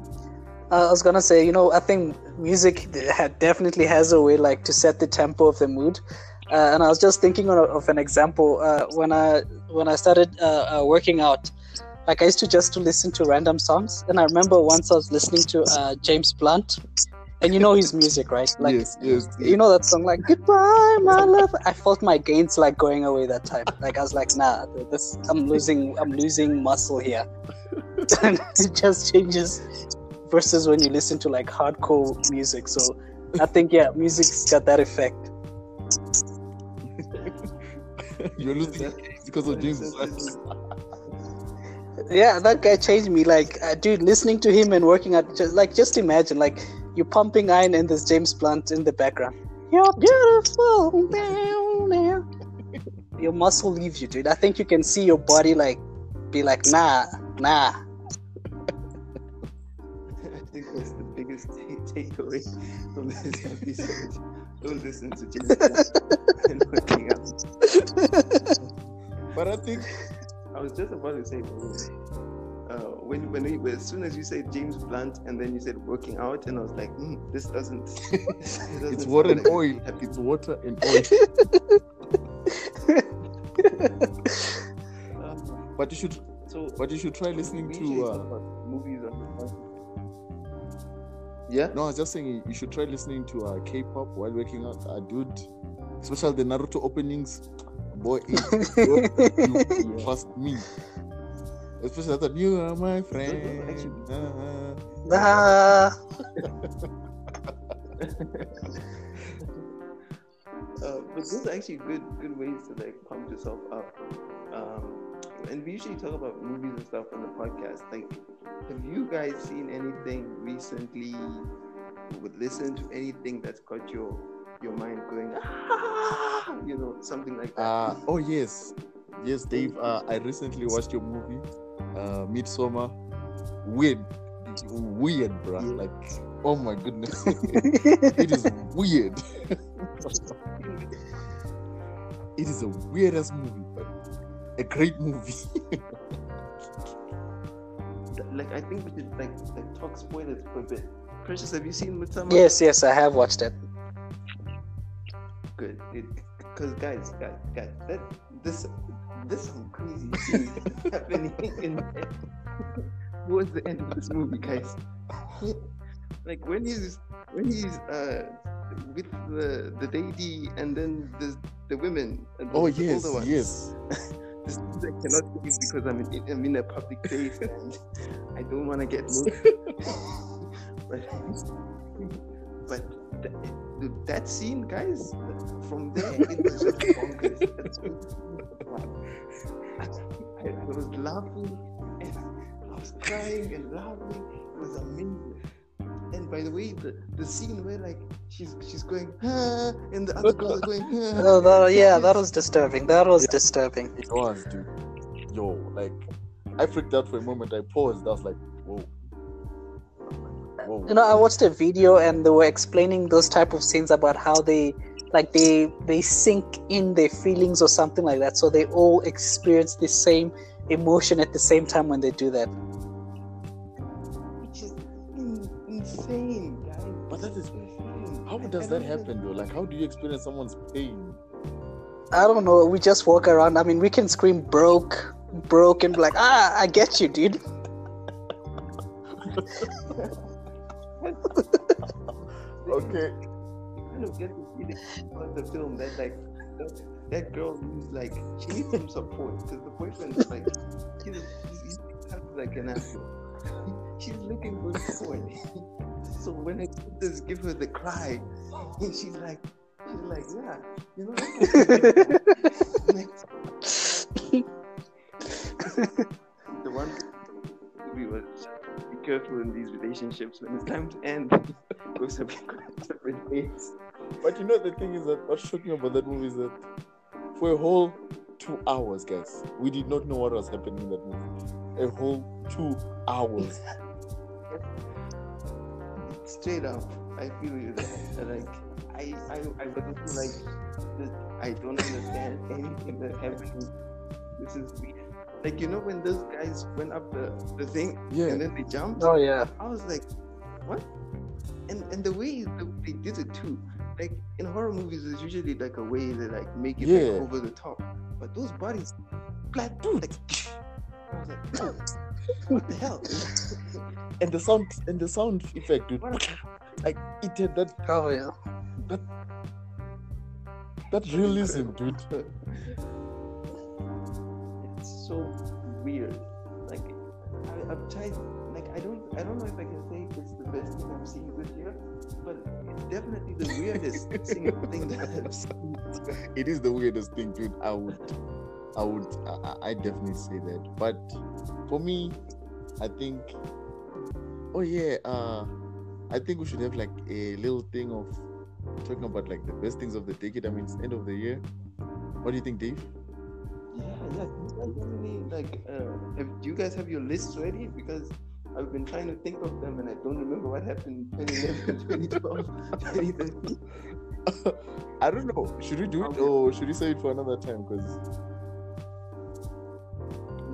I was gonna say, you know, I think music definitely has a way like to set the tempo of the mood. Uh, and I was just thinking of, of an example uh, when I when I started uh, uh, working out. Like I used to just to listen to random songs, and I remember once I was listening to uh, James Blunt, and you know his music, right? Like yes, yes. you know that song, like "Goodbye, my love." I felt my gains like going away that time. Like I was like, "Nah, this I'm losing. I'm losing muscle here." and it just changes versus when you listen to like hardcore music. So I think yeah, music's got that effect. You're losing because of James. Yeah, that guy changed me. Like, uh, dude, listening to him and working out, just like just imagine, like you're pumping iron and there's James Blunt in the background. You're beautiful. down there." Your muscle leaves you, dude. I think you can see your body like be like, nah, Nah. I think that's the biggest takeaway from this episode. Don't listen to James Blunt and working out. But I think I was just about to say, uh, when when we, as soon as you said James Blunt and then you said working out, and I was like, mm, this doesn't. this doesn't it's water and oil. happy- It's water and oil. Uh, But you should so but you should try listening to uh, movies on yeah. No, I was just saying you should try listening to uh, K-pop while working out. Uh, dude, especially the Naruto openings. Boy, it, you trust me. Especially that you are my friend. actually- Uh, Ah. Uh, but those are actually good good ways to like pump yourself up. Um, and we usually talk about movies and stuff on the podcast. Like, have you guys seen anything recently? Would listen to anything that's got your your mind going, ah, you know, something like that. uh, oh yes, yes, Dave. Uh, I recently watched your movie, uh, Midsommar. Weird, weird, bruh. Yeah. Like, oh my goodness, it is weird. it is a weirdest movie, but a great movie. like, I think we should like like talk spoilers for a bit. Precious, have you seen Midsommar? yes, yes, I have watched it. Good. Because guys, guys, guys, that this this some crazy things happening in towards the end of this movie, guys. like when he's when he's uh with the the lady and then the the women. And the, oh the yes, older ones. yes. This I cannot because I'm in I'm in a public place and I don't want to get moved. but but that, that scene, guys, from there it was just bonkers. I, I was laughing and I was crying and laughing. It was amazing. And by the way, the, the scene where like she's she's going ah, and the other girls are going ah, Oh, that, yeah, that was disturbing. That was disturbing. It was, dude. Yo, like, I freaked out for a moment. I paused. I was like, whoa. Whoa. You know, I watched a video and they were explaining those type of scenes about how they like they they sink in their feelings or something like that. So they all experience the same emotion at the same time when they do that. which is insane, guys. But that is- insane. How does that happen, though? Like, how do you experience someone's pain? I don't know. We just walk around. I mean, we can scream broke, broke, and be like, ah, I get you, dude. Okay. You kind of get the feeling about the film that like that- girl who's like she needs some support because the boyfriend is like he's, he's, like an asshole. She's looking for support. so when her sisters give her the cry, and she's like she's like yeah, you know. the one we was careful in these relationships when it's time to end. Go separate, separate ways. But you know, the thing is that what's shocking about that movie is that for a whole two hours, guys, we did not know what was happening in that movie. A whole two hours. Straight up, I feel you. there. Like I, I, I don't feel like. I don't understand anything that happened. This is weird. Like you know when those guys went up the, the thing Yeah. and then they jumped. oh yeah. I was like, what? And and the way they did it too, like in horror movies, there's usually like a way they like make it Yeah. like over the top. But those bodies, like dude, like, I was like, "Whoa, what the hell? And the sound and the sound effect, dude. What- Like it had that Oh yeah. that realism, dude. So weird. Like I, I've tried. Like I don't. I don't know if I can say it's the best thing I've seen this year, but it's definitely the weirdest thing, thing that I've seen. It is the weirdest thing, dude. I would I would I, I- I definitely say that. But for me, I think oh yeah, uh I think we should have like a little thing of talking about like the best things of the decade. I mean it's end of the year. What do you think, Dave? Yeah, yeah. Do you guys have any like? Uh, do you guys have your lists ready? Because I've been trying to think of them and I don't remember what happened in 2011, 2012, 2013. I don't know. Should we do it or should we save it for another time? Because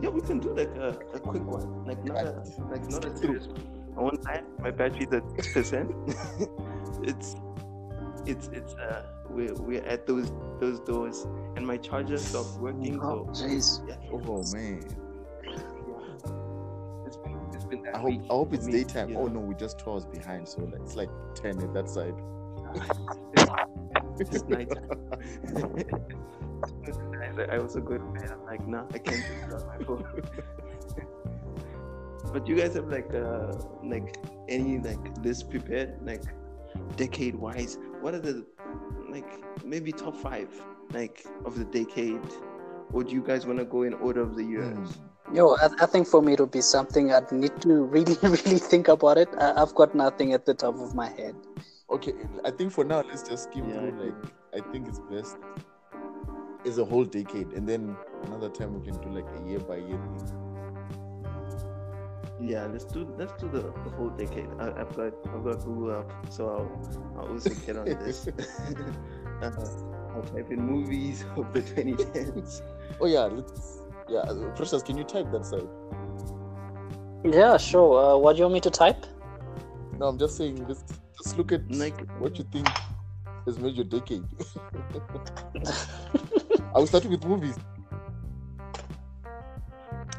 Yeah, we can do like a, a quick one, like not a like not a serious one. I want my battery's at six percent. it's it's it's uh we're we're at those those doors and my charger stopped working. Oh, So jeez. yeah, oh man, it's been it's been I hope I hope it's me, daytime. you Oh know. no, we're just two hours behind, so like, it's like ten at that side. It's nighttime. I also go to bed. I'm like, nah, I can't do it on my phone. but you guys have like uh like any like list prepared, like decade wise? What are the like maybe top five like of the decade? Or do you guys want to go in order of the years? Hmm. Yo, I, I think for me it would be something I'd need to really, really think about it. I, I've got nothing at the top of my head. Okay, I think for now let's just skim Yeah, through. Like, I think it's best is a whole decade, and then another time we can do like a year by year thing. Yeah, let's do let's do the, the whole decade. I, I've got I've got Google up, so I'll I'll also get on this. uh, I'll type in movies of the 2010s. Oh yeah, let's. Yeah, uh, Precious, can you type that side? Yeah, sure. Uh, what do you want me to type? No, I'm just saying. Let's just look at Like what you think has made your decade. I will start with movies.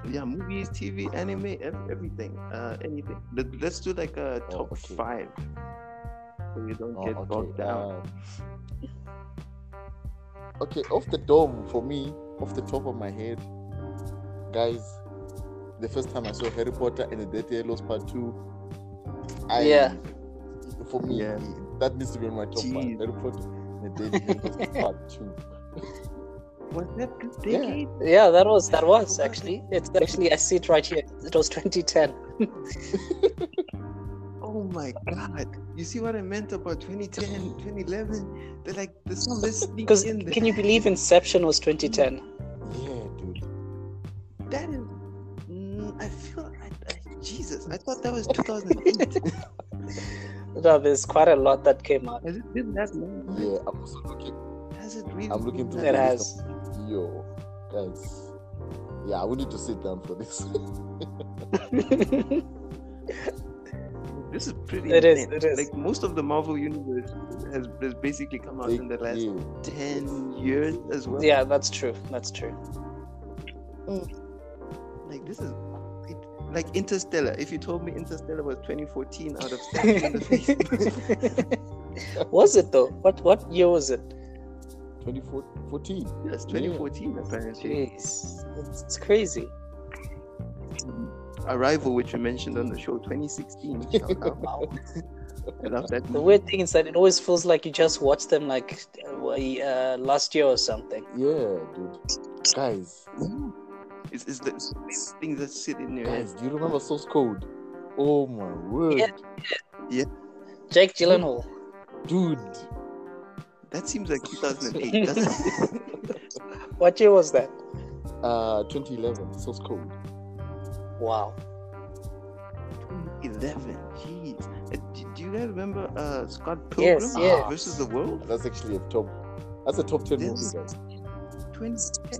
Yeah, movies, TV, anime, everything, uh, anything. Let, let's do like a Oh, top okay. five, so we don't Oh, get bogged down. um, okay, off the dome for me, off the top of my head, guys. The first time I saw Harry Potter and the Deathly Hallows Part Two, I, Yeah. for me, Yeah. that needs to be on my top five. Harry Potter and the Deathly Hallows Part Two. Was that this Yeah. decade? Yeah, that was that was actually. It's actually I see it right here. It was 2010. Oh my god! You see what I meant about 2010, 2011? They're like there's some this sneak Because in there. can you believe Inception was 2010? Yeah, dude. That is, mm, I feel, I, I, Jesus, I thought that was 2008. No, there's quite a lot that came out. Has it been that long? Yeah, I'm also looking. Has it really? I'm looking through It the long? list has. of- Yo, guys. Yeah, we need to sit down for this. This is pretty. It is, It is. Like most of the Marvel universe has, has basically come out in the last Yeah. 10 years as well. yeah, that's true. That's true. Hmm. Like this is. It, like Interstellar. If you told me Interstellar was 2014, out of have stabbed you in the face. was it though? What what year was it? 2014. Yes, 2014 apparently. Jeez, it's, it's crazy. Mm. Arrival, which we mentioned on the show, 2016. Wow. I love that. The weird thing is that it always feels like you just watched them like uh, uh, last year or something. Yeah, dude. Guys, mm. It's, it's the it's these things that sit in your head. do you remember Source Code? Oh my word, Yeah. Yeah. Jake Gyllenhaal. dude. That seems like 2008, doesn't it? What year was that? Uh, 2011 Source Code. Wow. 2011, Jeez. Uh, do, do you guys remember uh, Scott Pilgrim Yes, yes. versus the World? That's actually a top. That's a top 10 movie, guys. 2010.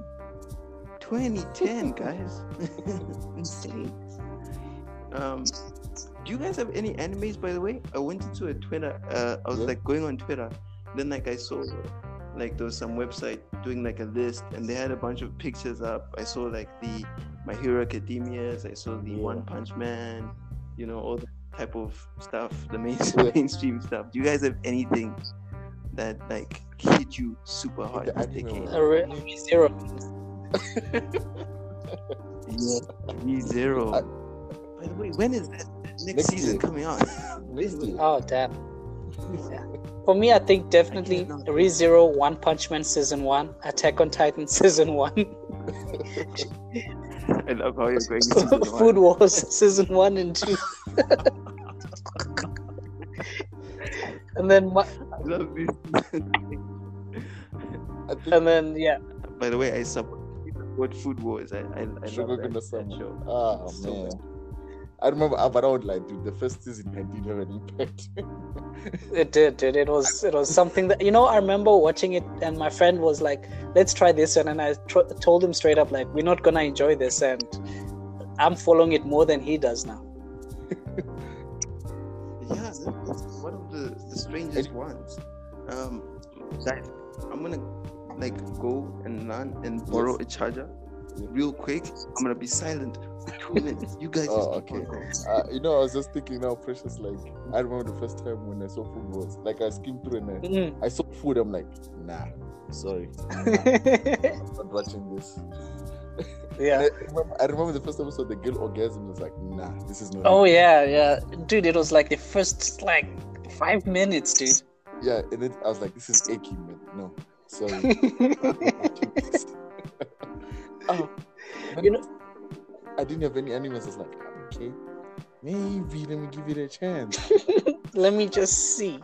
2010, guys. Insane. Um, do you guys have any animes, by the way? I went into a Twitter. Uh, I was Yeah. like going on Twitter. Then, like, I saw like there was some website doing like a list, and they had a bunch of pictures up. I saw like the My Hero Academias. I saw the Yeah. One Punch Man. You know all the type of stuff, the main, Yeah. mainstream stuff. Do you guys have anything that like hit you super hard? At the this decade? re- zero. Yeah, ReZero. I- By the way, when is that next, Next season year. coming out? Next. Oh damn. Yeah. For me, I think definitely cannot- ReZero, One Punch Man season one, Attack on Titan season one, I love how you're going. season one. Food Wars season one and two, and then my, I love this. I think and then yeah, By the way, I support what food Wars. I I, I Sugar love that, that Sama. show. Ah So man. good. I remember, but I would like, dude. The first season I did have an impact. It did, dude. It was it was something that you know. I remember watching it, and my friend was like, "Let's try this," one," and I tr- told him straight up, like, "We're not gonna enjoy this," and I'm following it more than he does now. Yeah, that- that's one of the, the strangest ones. Um, guys, I'm gonna like go and run and borrow a charger real quick. I'm gonna be silent for two minutes. You guys Oh, just keep on okay. Uh, you know, I was just thinking now, precious. Like, I remember the first time when I saw food was like I skimmed through and I, Mm. I saw food. I'm like, nah, sorry, nah, I'm not watching this. yeah. I remember, I remember the first time I saw the girl orgasm. I was like, nah, this is not. Oh it. yeah, yeah, dude. It was like the first like five minutes, dude. yeah. And then I was like, this is achy, man. No, sorry. I'm not watching this. oh, You know- I didn't have any animals. I was like, okay, maybe let me give it a chance. Let me just see,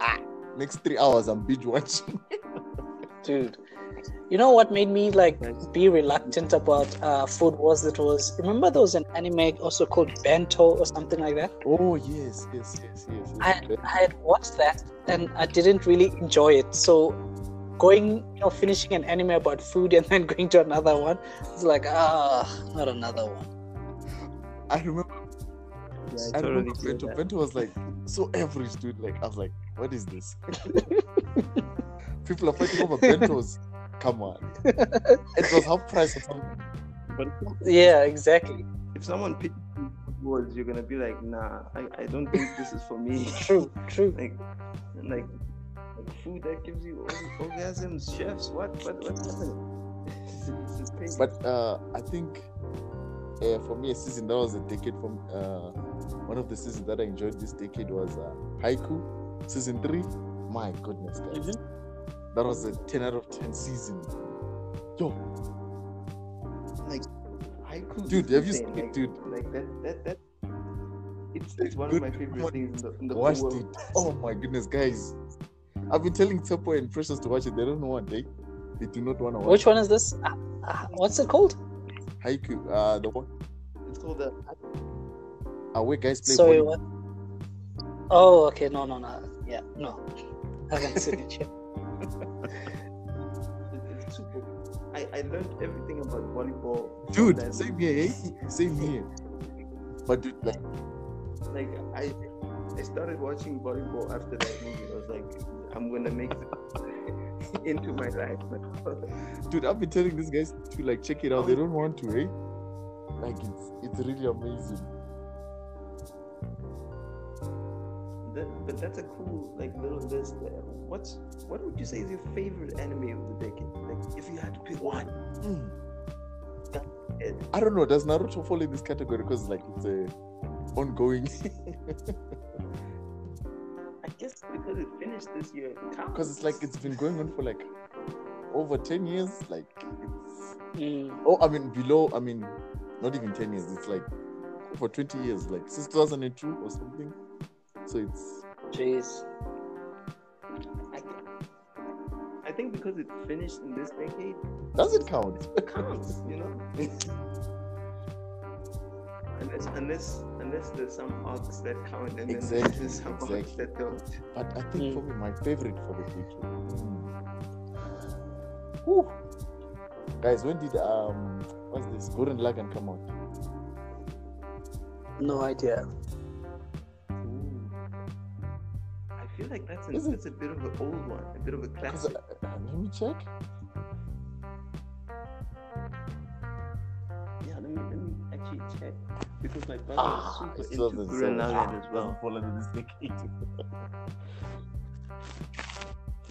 Ah. Next three hours, I'm binge watching. dude. You know what made me like be reluctant about uh, food was it was remember there was an anime also called Bento or something like that. Oh yes, yes, yes, yes. yes. I, I had watched that and I didn't really enjoy it. So going, you know, finishing an anime about food and then going to another one, it's like ah, not another one. I remember. Yeah, I totally remember feel Bento. that. Bento was like so average, dude. Like I was like, what is this? People are fighting over bentos. Come on. It was half price or something. But Yeah, exactly. if someone pitches you words, you're gonna be like, nah, I, I don't think this is for me. True, true. like, like, like food that gives you orgasms, chefs. What, what, what's happening? This is, this is crazy. But uh, I think uh, for me, a season that was a decade from uh, one of the seasons that I enjoyed this decade was uh, Haikyu season three. My goodness, guys, that was a ten out of ten season. Yo, like Haikyu dude, have you seen it, dude? Like that, that, that. It's, it's one Good of my favorite things in the, in the whole it. world. Oh my goodness, guys! I've been telling Tepo and Precious to watch it. They don't know what they they do not want to watch. Which one is this? Uh, uh, what's it called? Haikyu, uh, the one It's called the. uh, where guys play Sorry, volleyball. what? Oh, okay. No, no, no. Yeah, no. I haven't seen it yet. It's, it's super. I, I learned everything about volleyball. Dude, same here, eh? Same here. But dude, like, Like I, I started watching volleyball after that movie. I was like, I'm gonna make it into my life. dude, I've been telling these guys to like check it out. They don't want to, eh? Like it's it's really amazing. That, but that's a cool like little list there. What's what would you say is your favorite anime of the decade? Like if you had to pick one. Mm. I don't know. Does Naruto fall in this category because like it's a ongoing? I guess because it finished this year. it. Because it's like it's been going on for like over ten years. Like it's Mm. oh, I mean below. I mean not even ten years. It's like for twenty years, like since two thousand and two or something. So it's Jeez. I, I think because it finished in this decade, does it count? it counts. You know. unless unless unless there's some arcs that count and then Exactly, there's some arcs that don't. But I think Mm. for me, my favorite for the future. Whew. Guys, when did um what's this Gurren Lagann come out? No idea. I feel like that's, an, that's a bit of an old one, a bit of a classic. uh, uh, let me check. Yeah, let me let me actually check because my brother Ah, is super into Gurren 2007. Lagann as well. Fall under this decade.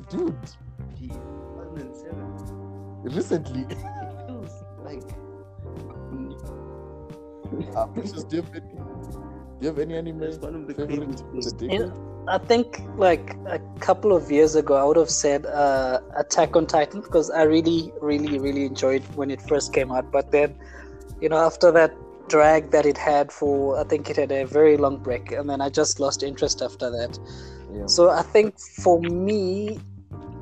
Dude, He 2007. recently, It feels like uh, Precious, do you have any, do you have any anime it's one of the favorite craziest for the things. decade? I think like a couple of years ago, I would have said uh, Attack on Titan because I really, really, really enjoyed when it first came out. But then, you know, after that drag that it had for, I think it had a very long break, and then I just lost interest after that. Yeah. So I think for me,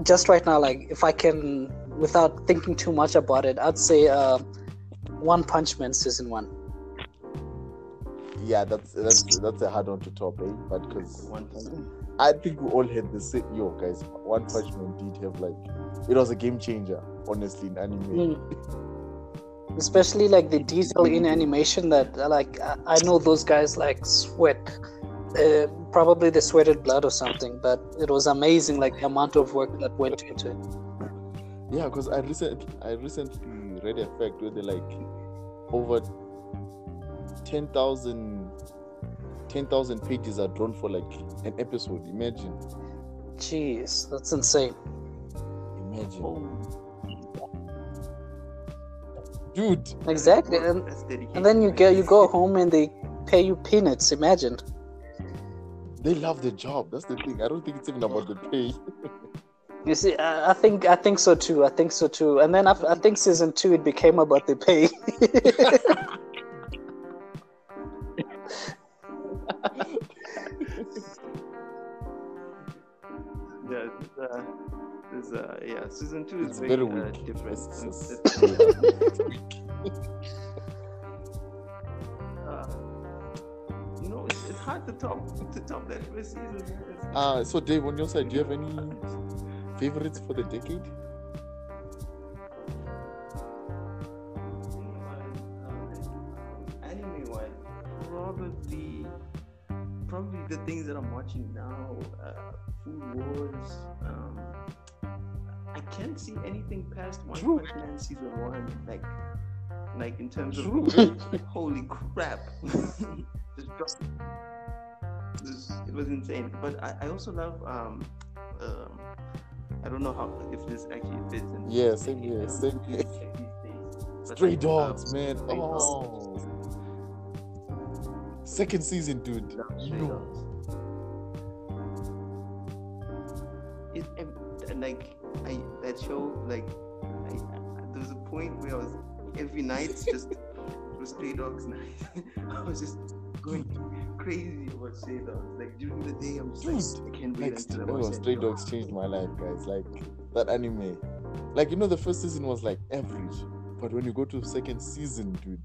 just right now, like if I can without thinking too much about it, I'd say uh, One Punch Man season one. Yeah, that's that's that's a hard one to top, eh? But because One Punch. I think we all had the same. Yo, guys, One Punch Man did have like it was a game changer, honestly, in anime. Mm. Especially like the detail in animation that like I, I know those guys like sweat. Uh, probably they sweated blood or something, but it was amazing like the amount of work that went into it. Yeah, because I recently I recently read a fact where they like over 10,000 10,000 pages are drawn for like an episode. Imagine, Jeez, that's insane. imagine, Oh, dude. Exactly, and, and then you right get you go home and they pay you peanuts. Imagine. They love the job. That's the thing. I don't think it's even about the pay. You see, I, I think I think so too. I think so too. And then after, I think season two it became about the pay. Yeah, it's, uh, yeah, season two is It's very, very uh, different. It's It's- it's- it's weak. uh, you know, it's, it's hard to top to top that first season. Uh, so Dave, on your side, do you have any favorites for the decade? anime wise, probably probably the things that I'm watching now, uh, Food Wars. Um, I can't see anything past One. Punch Man season one, like like in terms of holy crap, just. It was, insane. But I, I also love um, um I don't know how if this actually fits in. Yeah, same here, same here. check these days. But Stray Dogs, man. Stray Dogs. Oh, second season, dude. Love Stray Yo. It, like I that show like I, there was a point where I was every night just it was Stray Dogs night. I was just going crazy about Stray Dogs. Like during the day, I'm just like I can't wait Like, until I watch Stray. Dogs changed my life, guys. Like that anime. Like you know, the first season was like average, but when you go to second season, dude,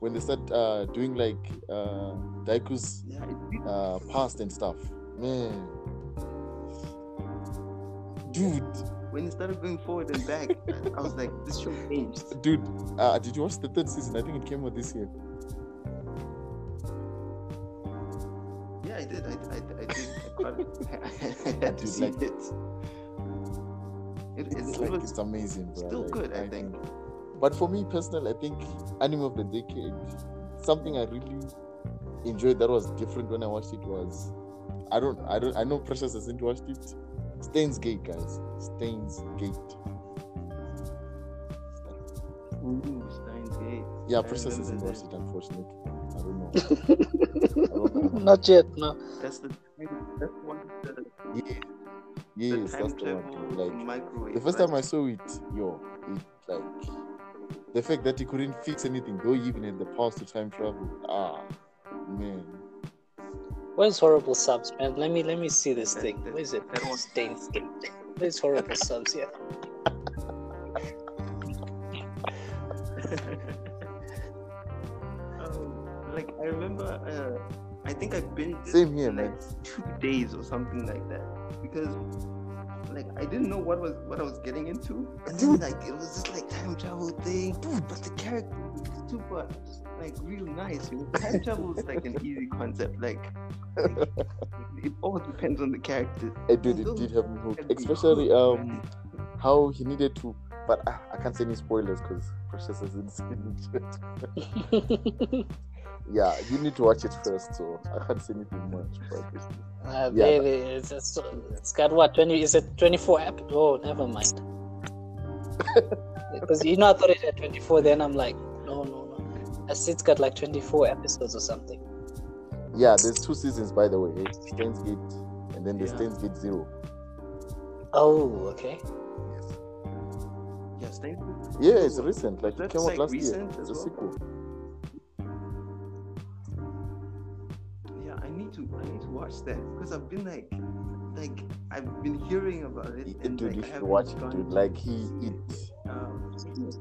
when they start uh, doing like uh, Dazai's Yeah, it, it, uh, past and stuff, man, dude, when it started going forward and back, I was like, this show changed. dude. Uh, did you watch the third season? I think it came out this year. Yeah, I did. I, I, I did. I, caught it. I had to Dude, see like- it. It, it, It's it like it's amazing, bro. still Like, good, I think. But for me personally, I think anime of the decade, something I really enjoyed that was different when I watched it was, I don't, I don't, I know Precious hasn't watched it. Steins Gate, guys. Steins Gate. Ooh, Steins Gate. Yeah, I Precious hasn't remember it, unfortunately. I don't know. I don't know. Not yet. No. That's the that's one of the, Yeah. the Yes, time that's the one. travel. Like microwave. the first right? time I saw it, yo, it like the fact that he couldn't fix anything, though he even had the powers to time travel. Ah, man. Where's HorribleSubs, man? Let me let me see this That- thing. that- Where is it? that one. Steins Gate. Where's horrible subs? Yeah. um, like I remember, uh, I think I've been Same here, in, man. like two days or something like that because like I didn't know what was what I was getting into, and then like it was just like time travel thing, but the character was super like real nice. You know? Time travel is like an easy concept. Like, like, it all depends on the character. It did, it Those did have me hooked. Especially good, um man. how he needed to but ah, I can't say any spoilers because Precious hasn't seen it yet. yeah, you need to watch it first, so I can't say anything much. But Uh, Yeah, baby, it's, it's, it's got what? Twenty? Is it twenty-four? Ep- oh, never mind. Because you know, I thought it had twenty-four. Then I'm like, no, no, no. I see it's got like twenty-four episodes or something. yeah, there's two seasons by the way. Steins Gate and then the Yeah. Steins Gate Zero. Oh, okay. Yeah, Steins Gate. Yeah, it's recent. Like it That's came out like last year. It's as a sequel. Yeah, I need to I need to watch that because I've been like like I've been hearing about it, and dude, like, you I should haven't watch it, dude. Like he it um,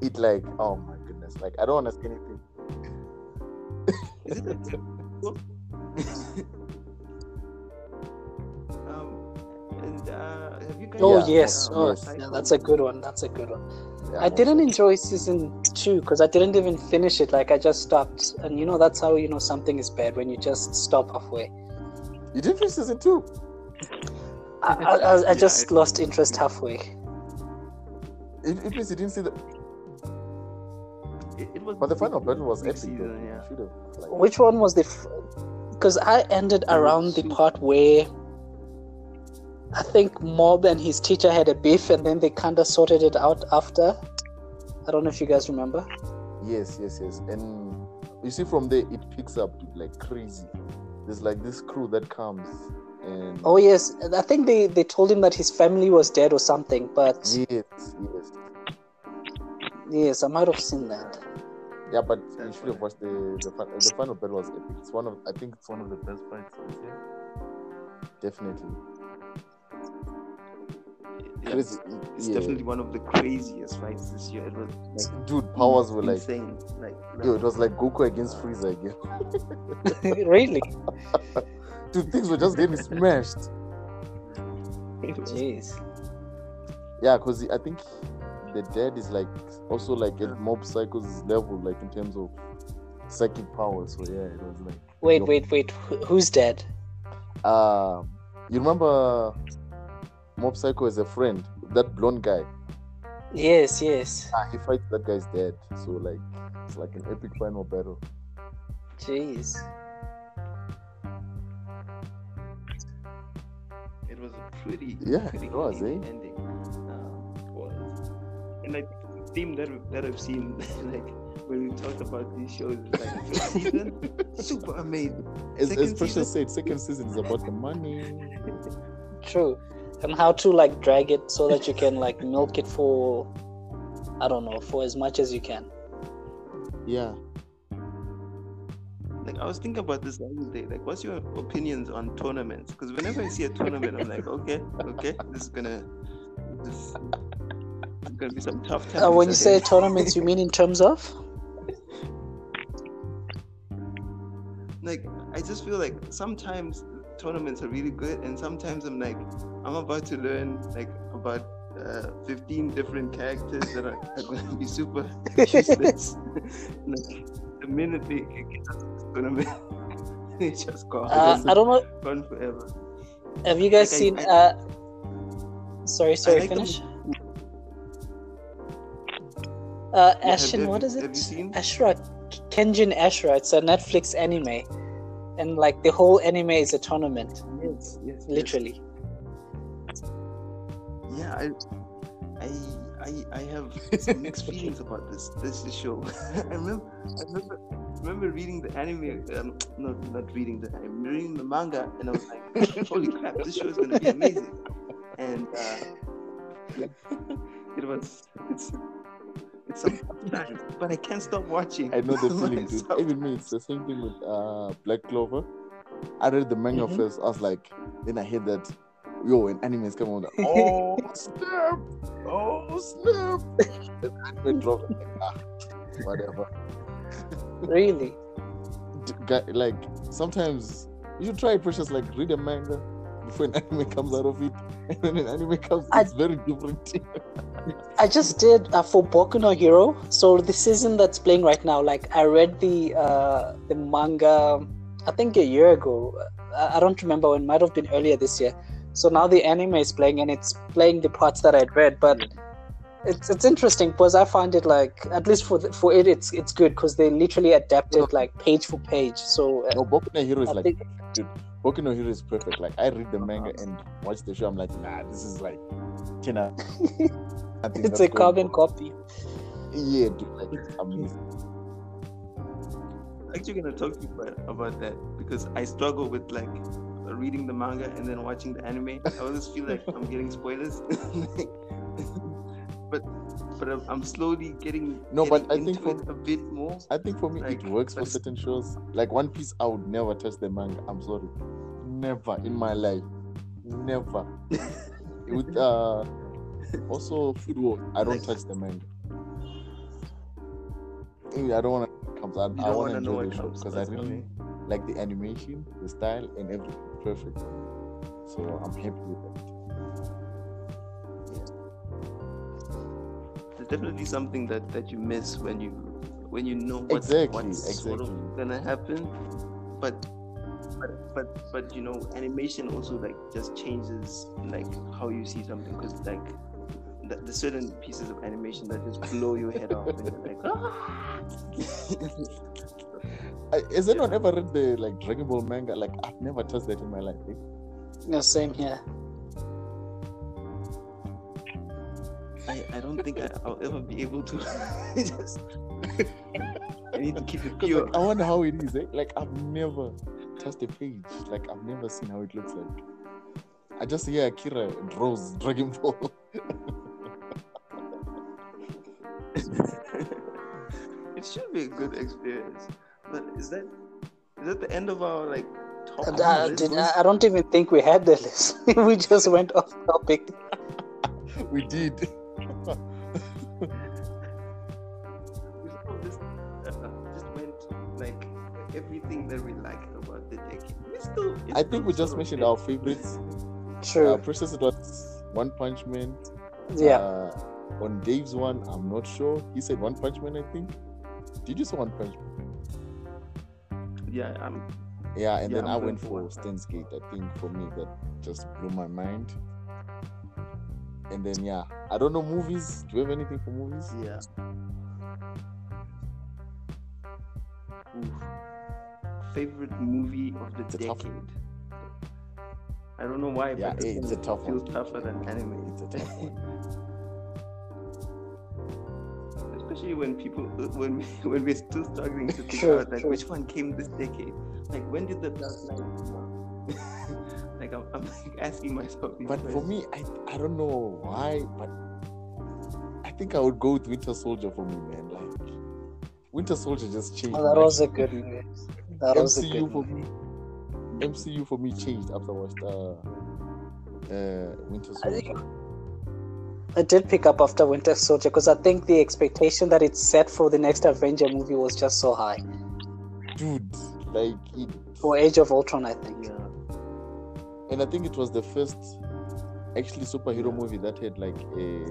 it like oh my goodness. Like I don't want to say anything. Is it a um, and uh, have you guys? Oh Yeah, yes, oh yeah, that's a good one. That's a good one. Yeah, I didn't enjoy season two because I didn't even finish it. Like I just stopped, and you know that's how you know something is bad when you just stop halfway. of- You didn't finish season two. I, I, I, I just I- lost interest halfway. It, it means you didn't see the. It, it was But the big- final battle was epic. season, yeah. You should have. Like, Which one was the? Because I ended was around the part where I think Mob and his teacher had a beef, and then they kind of sorted it out after. I don't know if you guys remember. Yes, yes, yes. And you see from there it picks up like crazy. There's like this crew that comes and Oh yes, I think they they told him that his family was dead or something. But yes, yes. Yes, I might have seen that. Yeah, but you That's should have watched the the, fin- the final battle was epic. It's one of I think it's one of the best fights this year. Definitely. Yeah, Crazy. it's yeah. definitely one of the craziest fights this year. It was like dude, powers were like insane. Like, yo, it was like Goku against Frieza again. really? Dude, things were just getting smashed. Jeez. Yeah, because I think the dead is like also like Yeah. at Mob Psycho's level, like in terms of psychic power. So yeah, it was like Wait, wait, wait. Who's dead? Uh, you remember Mob Psycho as a friend, that blonde guy. Yes, yes. Ah, he fights that guy's dead. So like it's like an epic final battle. Jeez. It was a pretty, Yeah, pretty it was, crazy eh? ending. Was. And like the theme that that I've seen, like when we talk about these shows, like first season, super amazing. As, Second as Precious season? said, second season is about the money. True. And how to like drag it so that you can like milk it for I don't know, for as much as you can. Yeah. Like I was thinking about this the other day. Like, what's your opinions on tournaments? Because whenever I see a tournament, I'm like, okay, okay, this is gonna, this is gonna be some tough times. Uh, when you say tournaments, you mean in terms of? like I just feel like sometimes tournaments are really good, and sometimes I'm like, I'm about to learn like about uh, 15 different characters that are, are going to be super useless. like the minute they get out of this tournament, they just go Uh, I don't know. gone forever. Have you guys Like, seen? I- uh, sorry, sorry. like them- finish. Uh, Yeah, Ashen, have what you- it? have you seen? Ashura, Kengan Ashura. It's a Netflix anime, and like the whole anime is a tournament, Yes, yes, yes. literally. Yeah, I, I, I, I have some mixed feelings about this this show. I remember, I remember, remember reading the anime. Um, not not reading the anime, reading the manga, and I was like, "Holy crap, this show is gonna be amazing!" And uh, it was. It's, it's some tough times, but I can't stop watching. I know the feeling, dude. Even me, it's the same thing with uh Black Clover. I read the manga Mhm. first. I was like, then I heard that, yo, an anime is coming out. Oh snap! Oh snap! the anime dropped. Like, ah, whatever. Really? Like sometimes you should try precious. Like read a manga before an anime comes out of it, and when an anime comes, I- it's very different. I just did uh, for Boku no Hero. So the season that's playing right now, like I read the uh, the manga, I think a year ago. I, I don't remember when. Might have been earlier this year. So now the anime is playing, and it's playing the parts that I'd read. But it's it's interesting because I find it like at least for the, for it, it's it's good because they literally adapted like page for page. So uh, no, Boku no Hero is I like think dude, Boku no Hero is perfect. Like I read the manga and watch the show. I'm like, nah, this is like, you know, it's a carbon on. copy. Yeah, dude, like it's amazing. actually gonna talk to you about, about that because I struggle with like reading the manga and then watching the anime. I always feel like I'm getting spoilers. but but I'm, I'm slowly getting No, but I think for- a bit more. I think for me Like, it works for certain shows. Like One Piece, I would never touch the manga. I'm sorry, never in my life, never. With uh, also food war, I don't touch the manga. I don't want to come. I, I want know enjoy the show because I really like the animation, the style, and everything perfect. So I'm happy with that. Definitely something that that you miss when you when you know what's, Exactly, what's sort of gonna happen, but but but but you know animation also like just changes like how you see something because like the, the certain pieces of animation that just blow your head off and you're like ah! Has anyone ever read the like Dragon Ball manga? Like I've never touched that in my life. eh? Yeah, same here. I, I don't think I, I'll ever be able to just I need to keep it 'Cause, pure. like, I wonder how it is. Eh? Like I've never touched a page. Like I've never seen how it looks like. I just hear Akira draws Dragon Ball. it should be a good experience. But is that is that the end of our like top And, uh, list? did, I I don't even think we had the list. we just went off topic. we did. We sort of just, uh, just went like everything that we liked about the decade. We still, it's I think we just mentioned our favorites. True. Uh, Precious it One Punch Man. yeah. Uh, on Dave's one, I'm not sure. He said One Punch Man, I think. Did you say One Punch Man? Yeah, um, Yeah, and Yeah, then I'm I went for for Gate. I think for me that just blew my mind. And then yeah, I don't know movies. Do you have anything for movies? yeah. Oof. Favorite movie of the It's decade. I don't know why, Yeah, but this it's one a tough feels one. tougher than anime. It's a tough one. Especially when people when we, when we're still struggling to figure True, out like which one came this decade. Like when did the Dark Knight come out? Like I'm, I'm like asking myself. these But for me, I I don't know why, but I think I would go with Winter Soldier for me, man. Like Winter Soldier just changed. Oh, that my- was a good movie. That was a MCU good for movie. me. MCU for me changed after I watched uh, uh, Winter I think Soldier. I did pick up after Winter Soldier because I think the expectation that it set for the next Avenger movie was just so high. Dude, like it, For Age of Ultron, I think. yeah, and I think it was the first actually superhero movie that had like a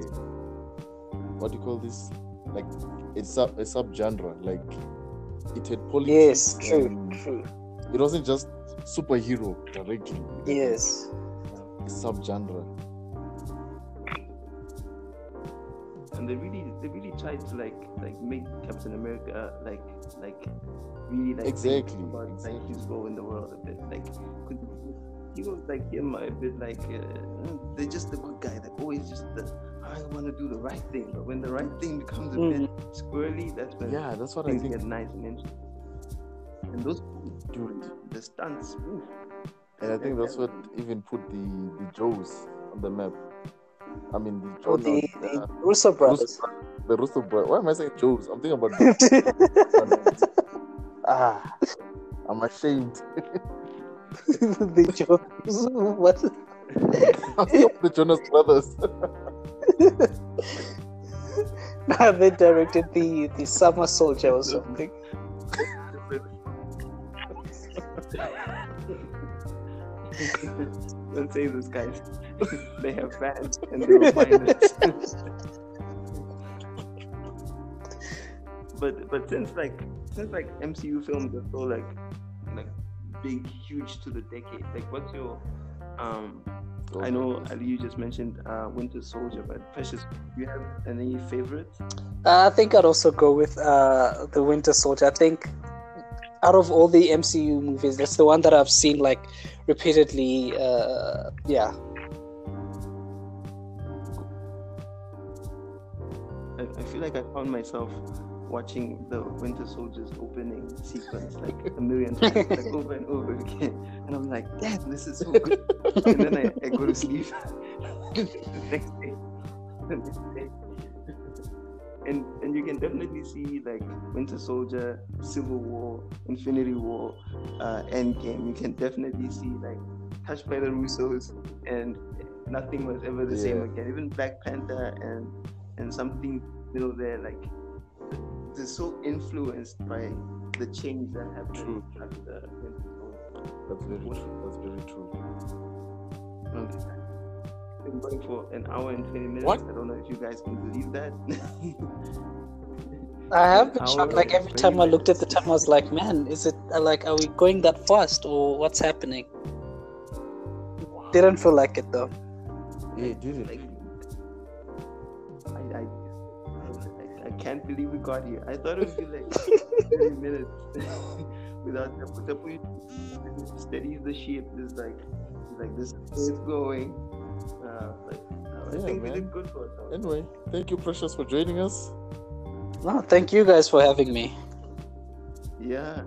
what do you call this? Like it's sub a sub genre. Like it had politics. Yes, true, true. It wasn't just superhero directly. Yes. Sub genre. and they really they really tried to like like make Captain America like like really like think Exactly, about like exactly. his role in the world a bit like could he was like him a bit like uh, they're just the good guy that always just the I want to do the right thing but when the right thing becomes a bit squirrely that's when Yeah, that's what I think. get nice and interesting and those Dude. the stunts oof. And I think that's what even put the the Joes on the map. I mean the Or Joe, the, no, the uh, Russo brothers. Russo, the Russo brothers. Why am I saying Joes? I'm thinking about the, ah. I'm ashamed. the Jones. What? I'm thinking of the Jonas Brothers. Nah, they directed the the Summer Soldier or something. Don't say this, guys. they have fans and they will find it. but but since like since like MCU films are so like like big, huge to the decade, like what's your um I know Ali you just mentioned uh Winter Soldier, but Precious, do you have any favorites? Uh, I think I'd also go with uh, the Winter Soldier. I think out of all the MCU movies, that's the one that I've seen like repeatedly. Uh, yeah, I, I feel like I found myself watching the Winter Soldier's opening sequence like a million times, like over and over again. And I'm like, damn, this is so good. and then I, I go to sleep the next day. The next day. And and you can definitely see like Winter Soldier, Civil War, Infinity War, uh, Endgame. You can definitely see like touched by the Russos, and nothing was ever the same again. Even Black Panther and and something middle there, like they're so influenced by the change that have happened True. after. That's very true. That's very true. Okay. Been going for an hour and twenty minutes. What? I don't know if you guys can believe that. I have been Hour shocked. Like every and time I looked at the time, I was like, "Man, is it uh, like are we going that fast or what's happening?" Didn't feel like it though. Yeah, did it? like, can't believe we got here. I thought it would be like 30 minutes without Tapu. Tapu steadies the ship. Is like, he's like this is going. Uh, like, uh, I Yeah, think we man. did good for ourselves. Anyway, thank you, Precious, for joining us. No, thank you guys for having me. Yeah.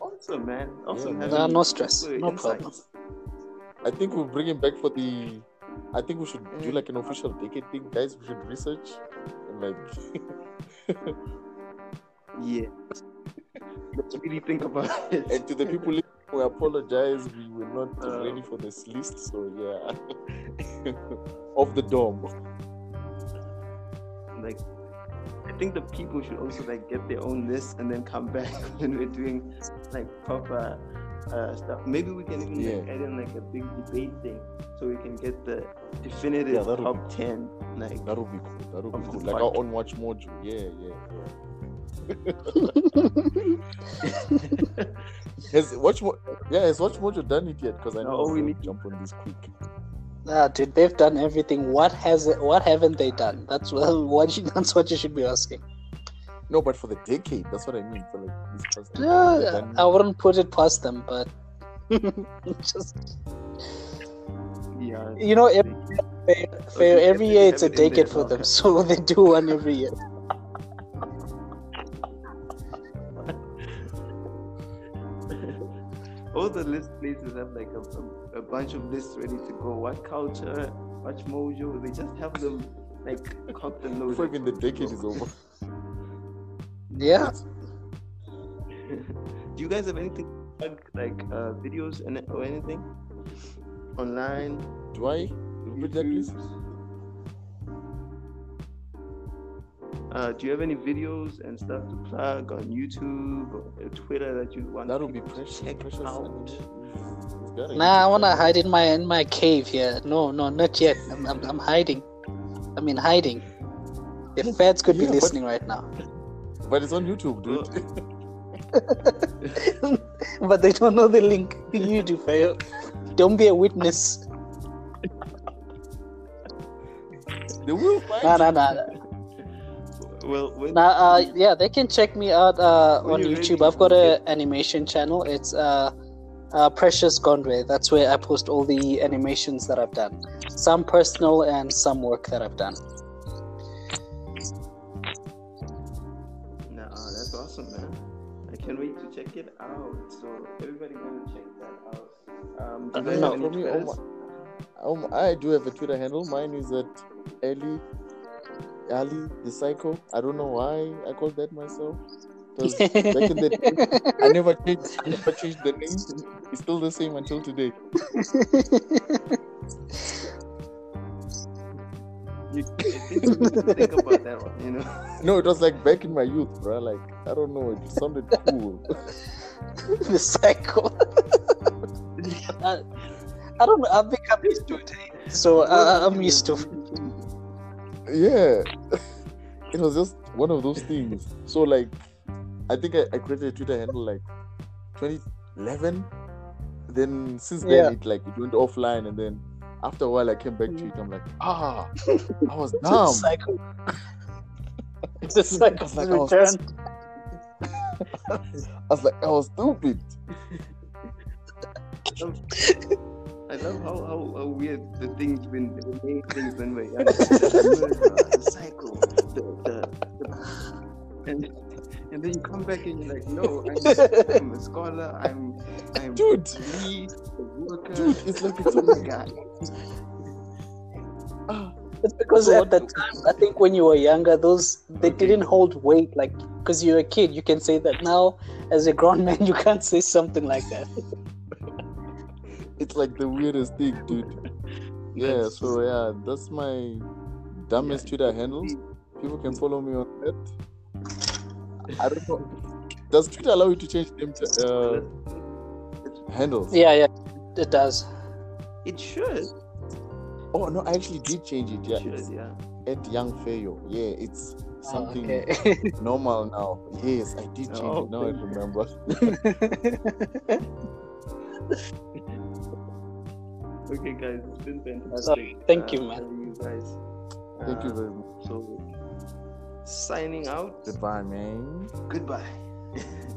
Awesome, man. Awesome. Yeah, having Nah, no stress. No insights. problem. I think we'll bring him back for the. I think we should do Mm. like an official decade thing, guys. We should research and like. Yeah. Let's really think about it. and to the people, we apologize. We were not Uh. ready for this list, so yeah. Off the dome. like I think the people should also like get their own list and then come back when we're doing like proper uh, stuff. Maybe we can even like, add in like a big debate thing so we can get the definitive Yeah, that would top ten. Like That would be cool. That would Of be cool. Like our podcast. own WatchMojo. Yeah, yeah, yeah. Has watch mo- yeah, has WatchMojo done it yet? Because I know all we we need- jump on this quick. Ah, dude, they've done everything. What has it? What haven't they done? That's what. What you, that's what you should be asking. No, but for the decade, that's what I mean. For like this past Yeah, I wouldn't put it past them, but just yeah, you know, every, fair, fair, Okay, every year it's a have it in decade there, for okay. them, so they do one every year. all the list places have like a, a, a bunch of lists ready to go. What culture? WatchMojo? They just have them like cocked and loaded. Before even the decade is over. Yeah, Do you guys have anything like like uh, videos and or anything online? Do I repeat that, please? Uh, do you have any videos and stuff to plug on YouTube or Twitter that you want? That would be people to precious. check Precious. out? He's got a nah, I wanna hide in my in my cave here. No, no, not yet. I'm I'm, I'm hiding. I mean, hiding. The feds could Yeah, be but- listening right now, But it's on YouTube, dude. but they don't know the link. You do, fail. Don't be a witness. they will find Nah, nah, nah. nah. Well, when, Nah, uh, yeah, they can check me out uh, on you're YouTube. ready, I've got an animation channel. It's uh, uh, Precious Gondwe. That's where I post all the animations that I've done. Some personal and some work that I've done. Can't wait to check it out. So everybody gonna check that out. Um, do you Uh, no, for me, oh my- Um, I do have a Twitter handle. Mine is at Ali Ali the Psycho. I don't know why I called that myself. 'Cause back in the day, I never changed. I never changed the name. It's still the same until today. You, I think you need to think about that one. You know. No, it was like back in my youth, bro. Like I don't know. It sounded cool. the cycle. I, I don't know. I've become used to it. So uh, I'm used to it. yeah, it was just one of those things. So like, I think I, I created a Twitter handle like 2011. Then since then Yeah. it like it went offline, and then after a while I came back to it. I'm like, ah, I was The dumb. cycle. The cycle It's like I was- returned. I was like, I was stupid. I love how, how, how weird the things when the main things when we're young. the, the cycle, the, the, the and, and then you come back and you're like, no, I'm, I'm a scholar, I'm I'm Dude. lead, a worker, Dude, it's like it's a a guy. ah, It's because at the time, I think when you were younger, those they Okay. didn't hold weight. Like, because you're a kid, you can say that now. As a grown man, you can't say something like that. it's like the weirdest thing, dude. Yeah, That's- so yeah, that's my dumbest Yeah. Twitter handle. People can follow me on that. I don't know. Does Twitter allow you to change name to, uh, handles? Yeah, yeah, it does. It should. Oh no, I actually did change it. Yeah, It it's should, yeah. at Young Feyo. Yeah, it's Oh, something okay. normal now. Yes, I did change Oh, it. Now I okay. remember. Okay, guys, it's been fantastic. thank you, uh, man. having You guys. Thank you Uh, very much. So, signing out. Goodbye, man. Goodbye.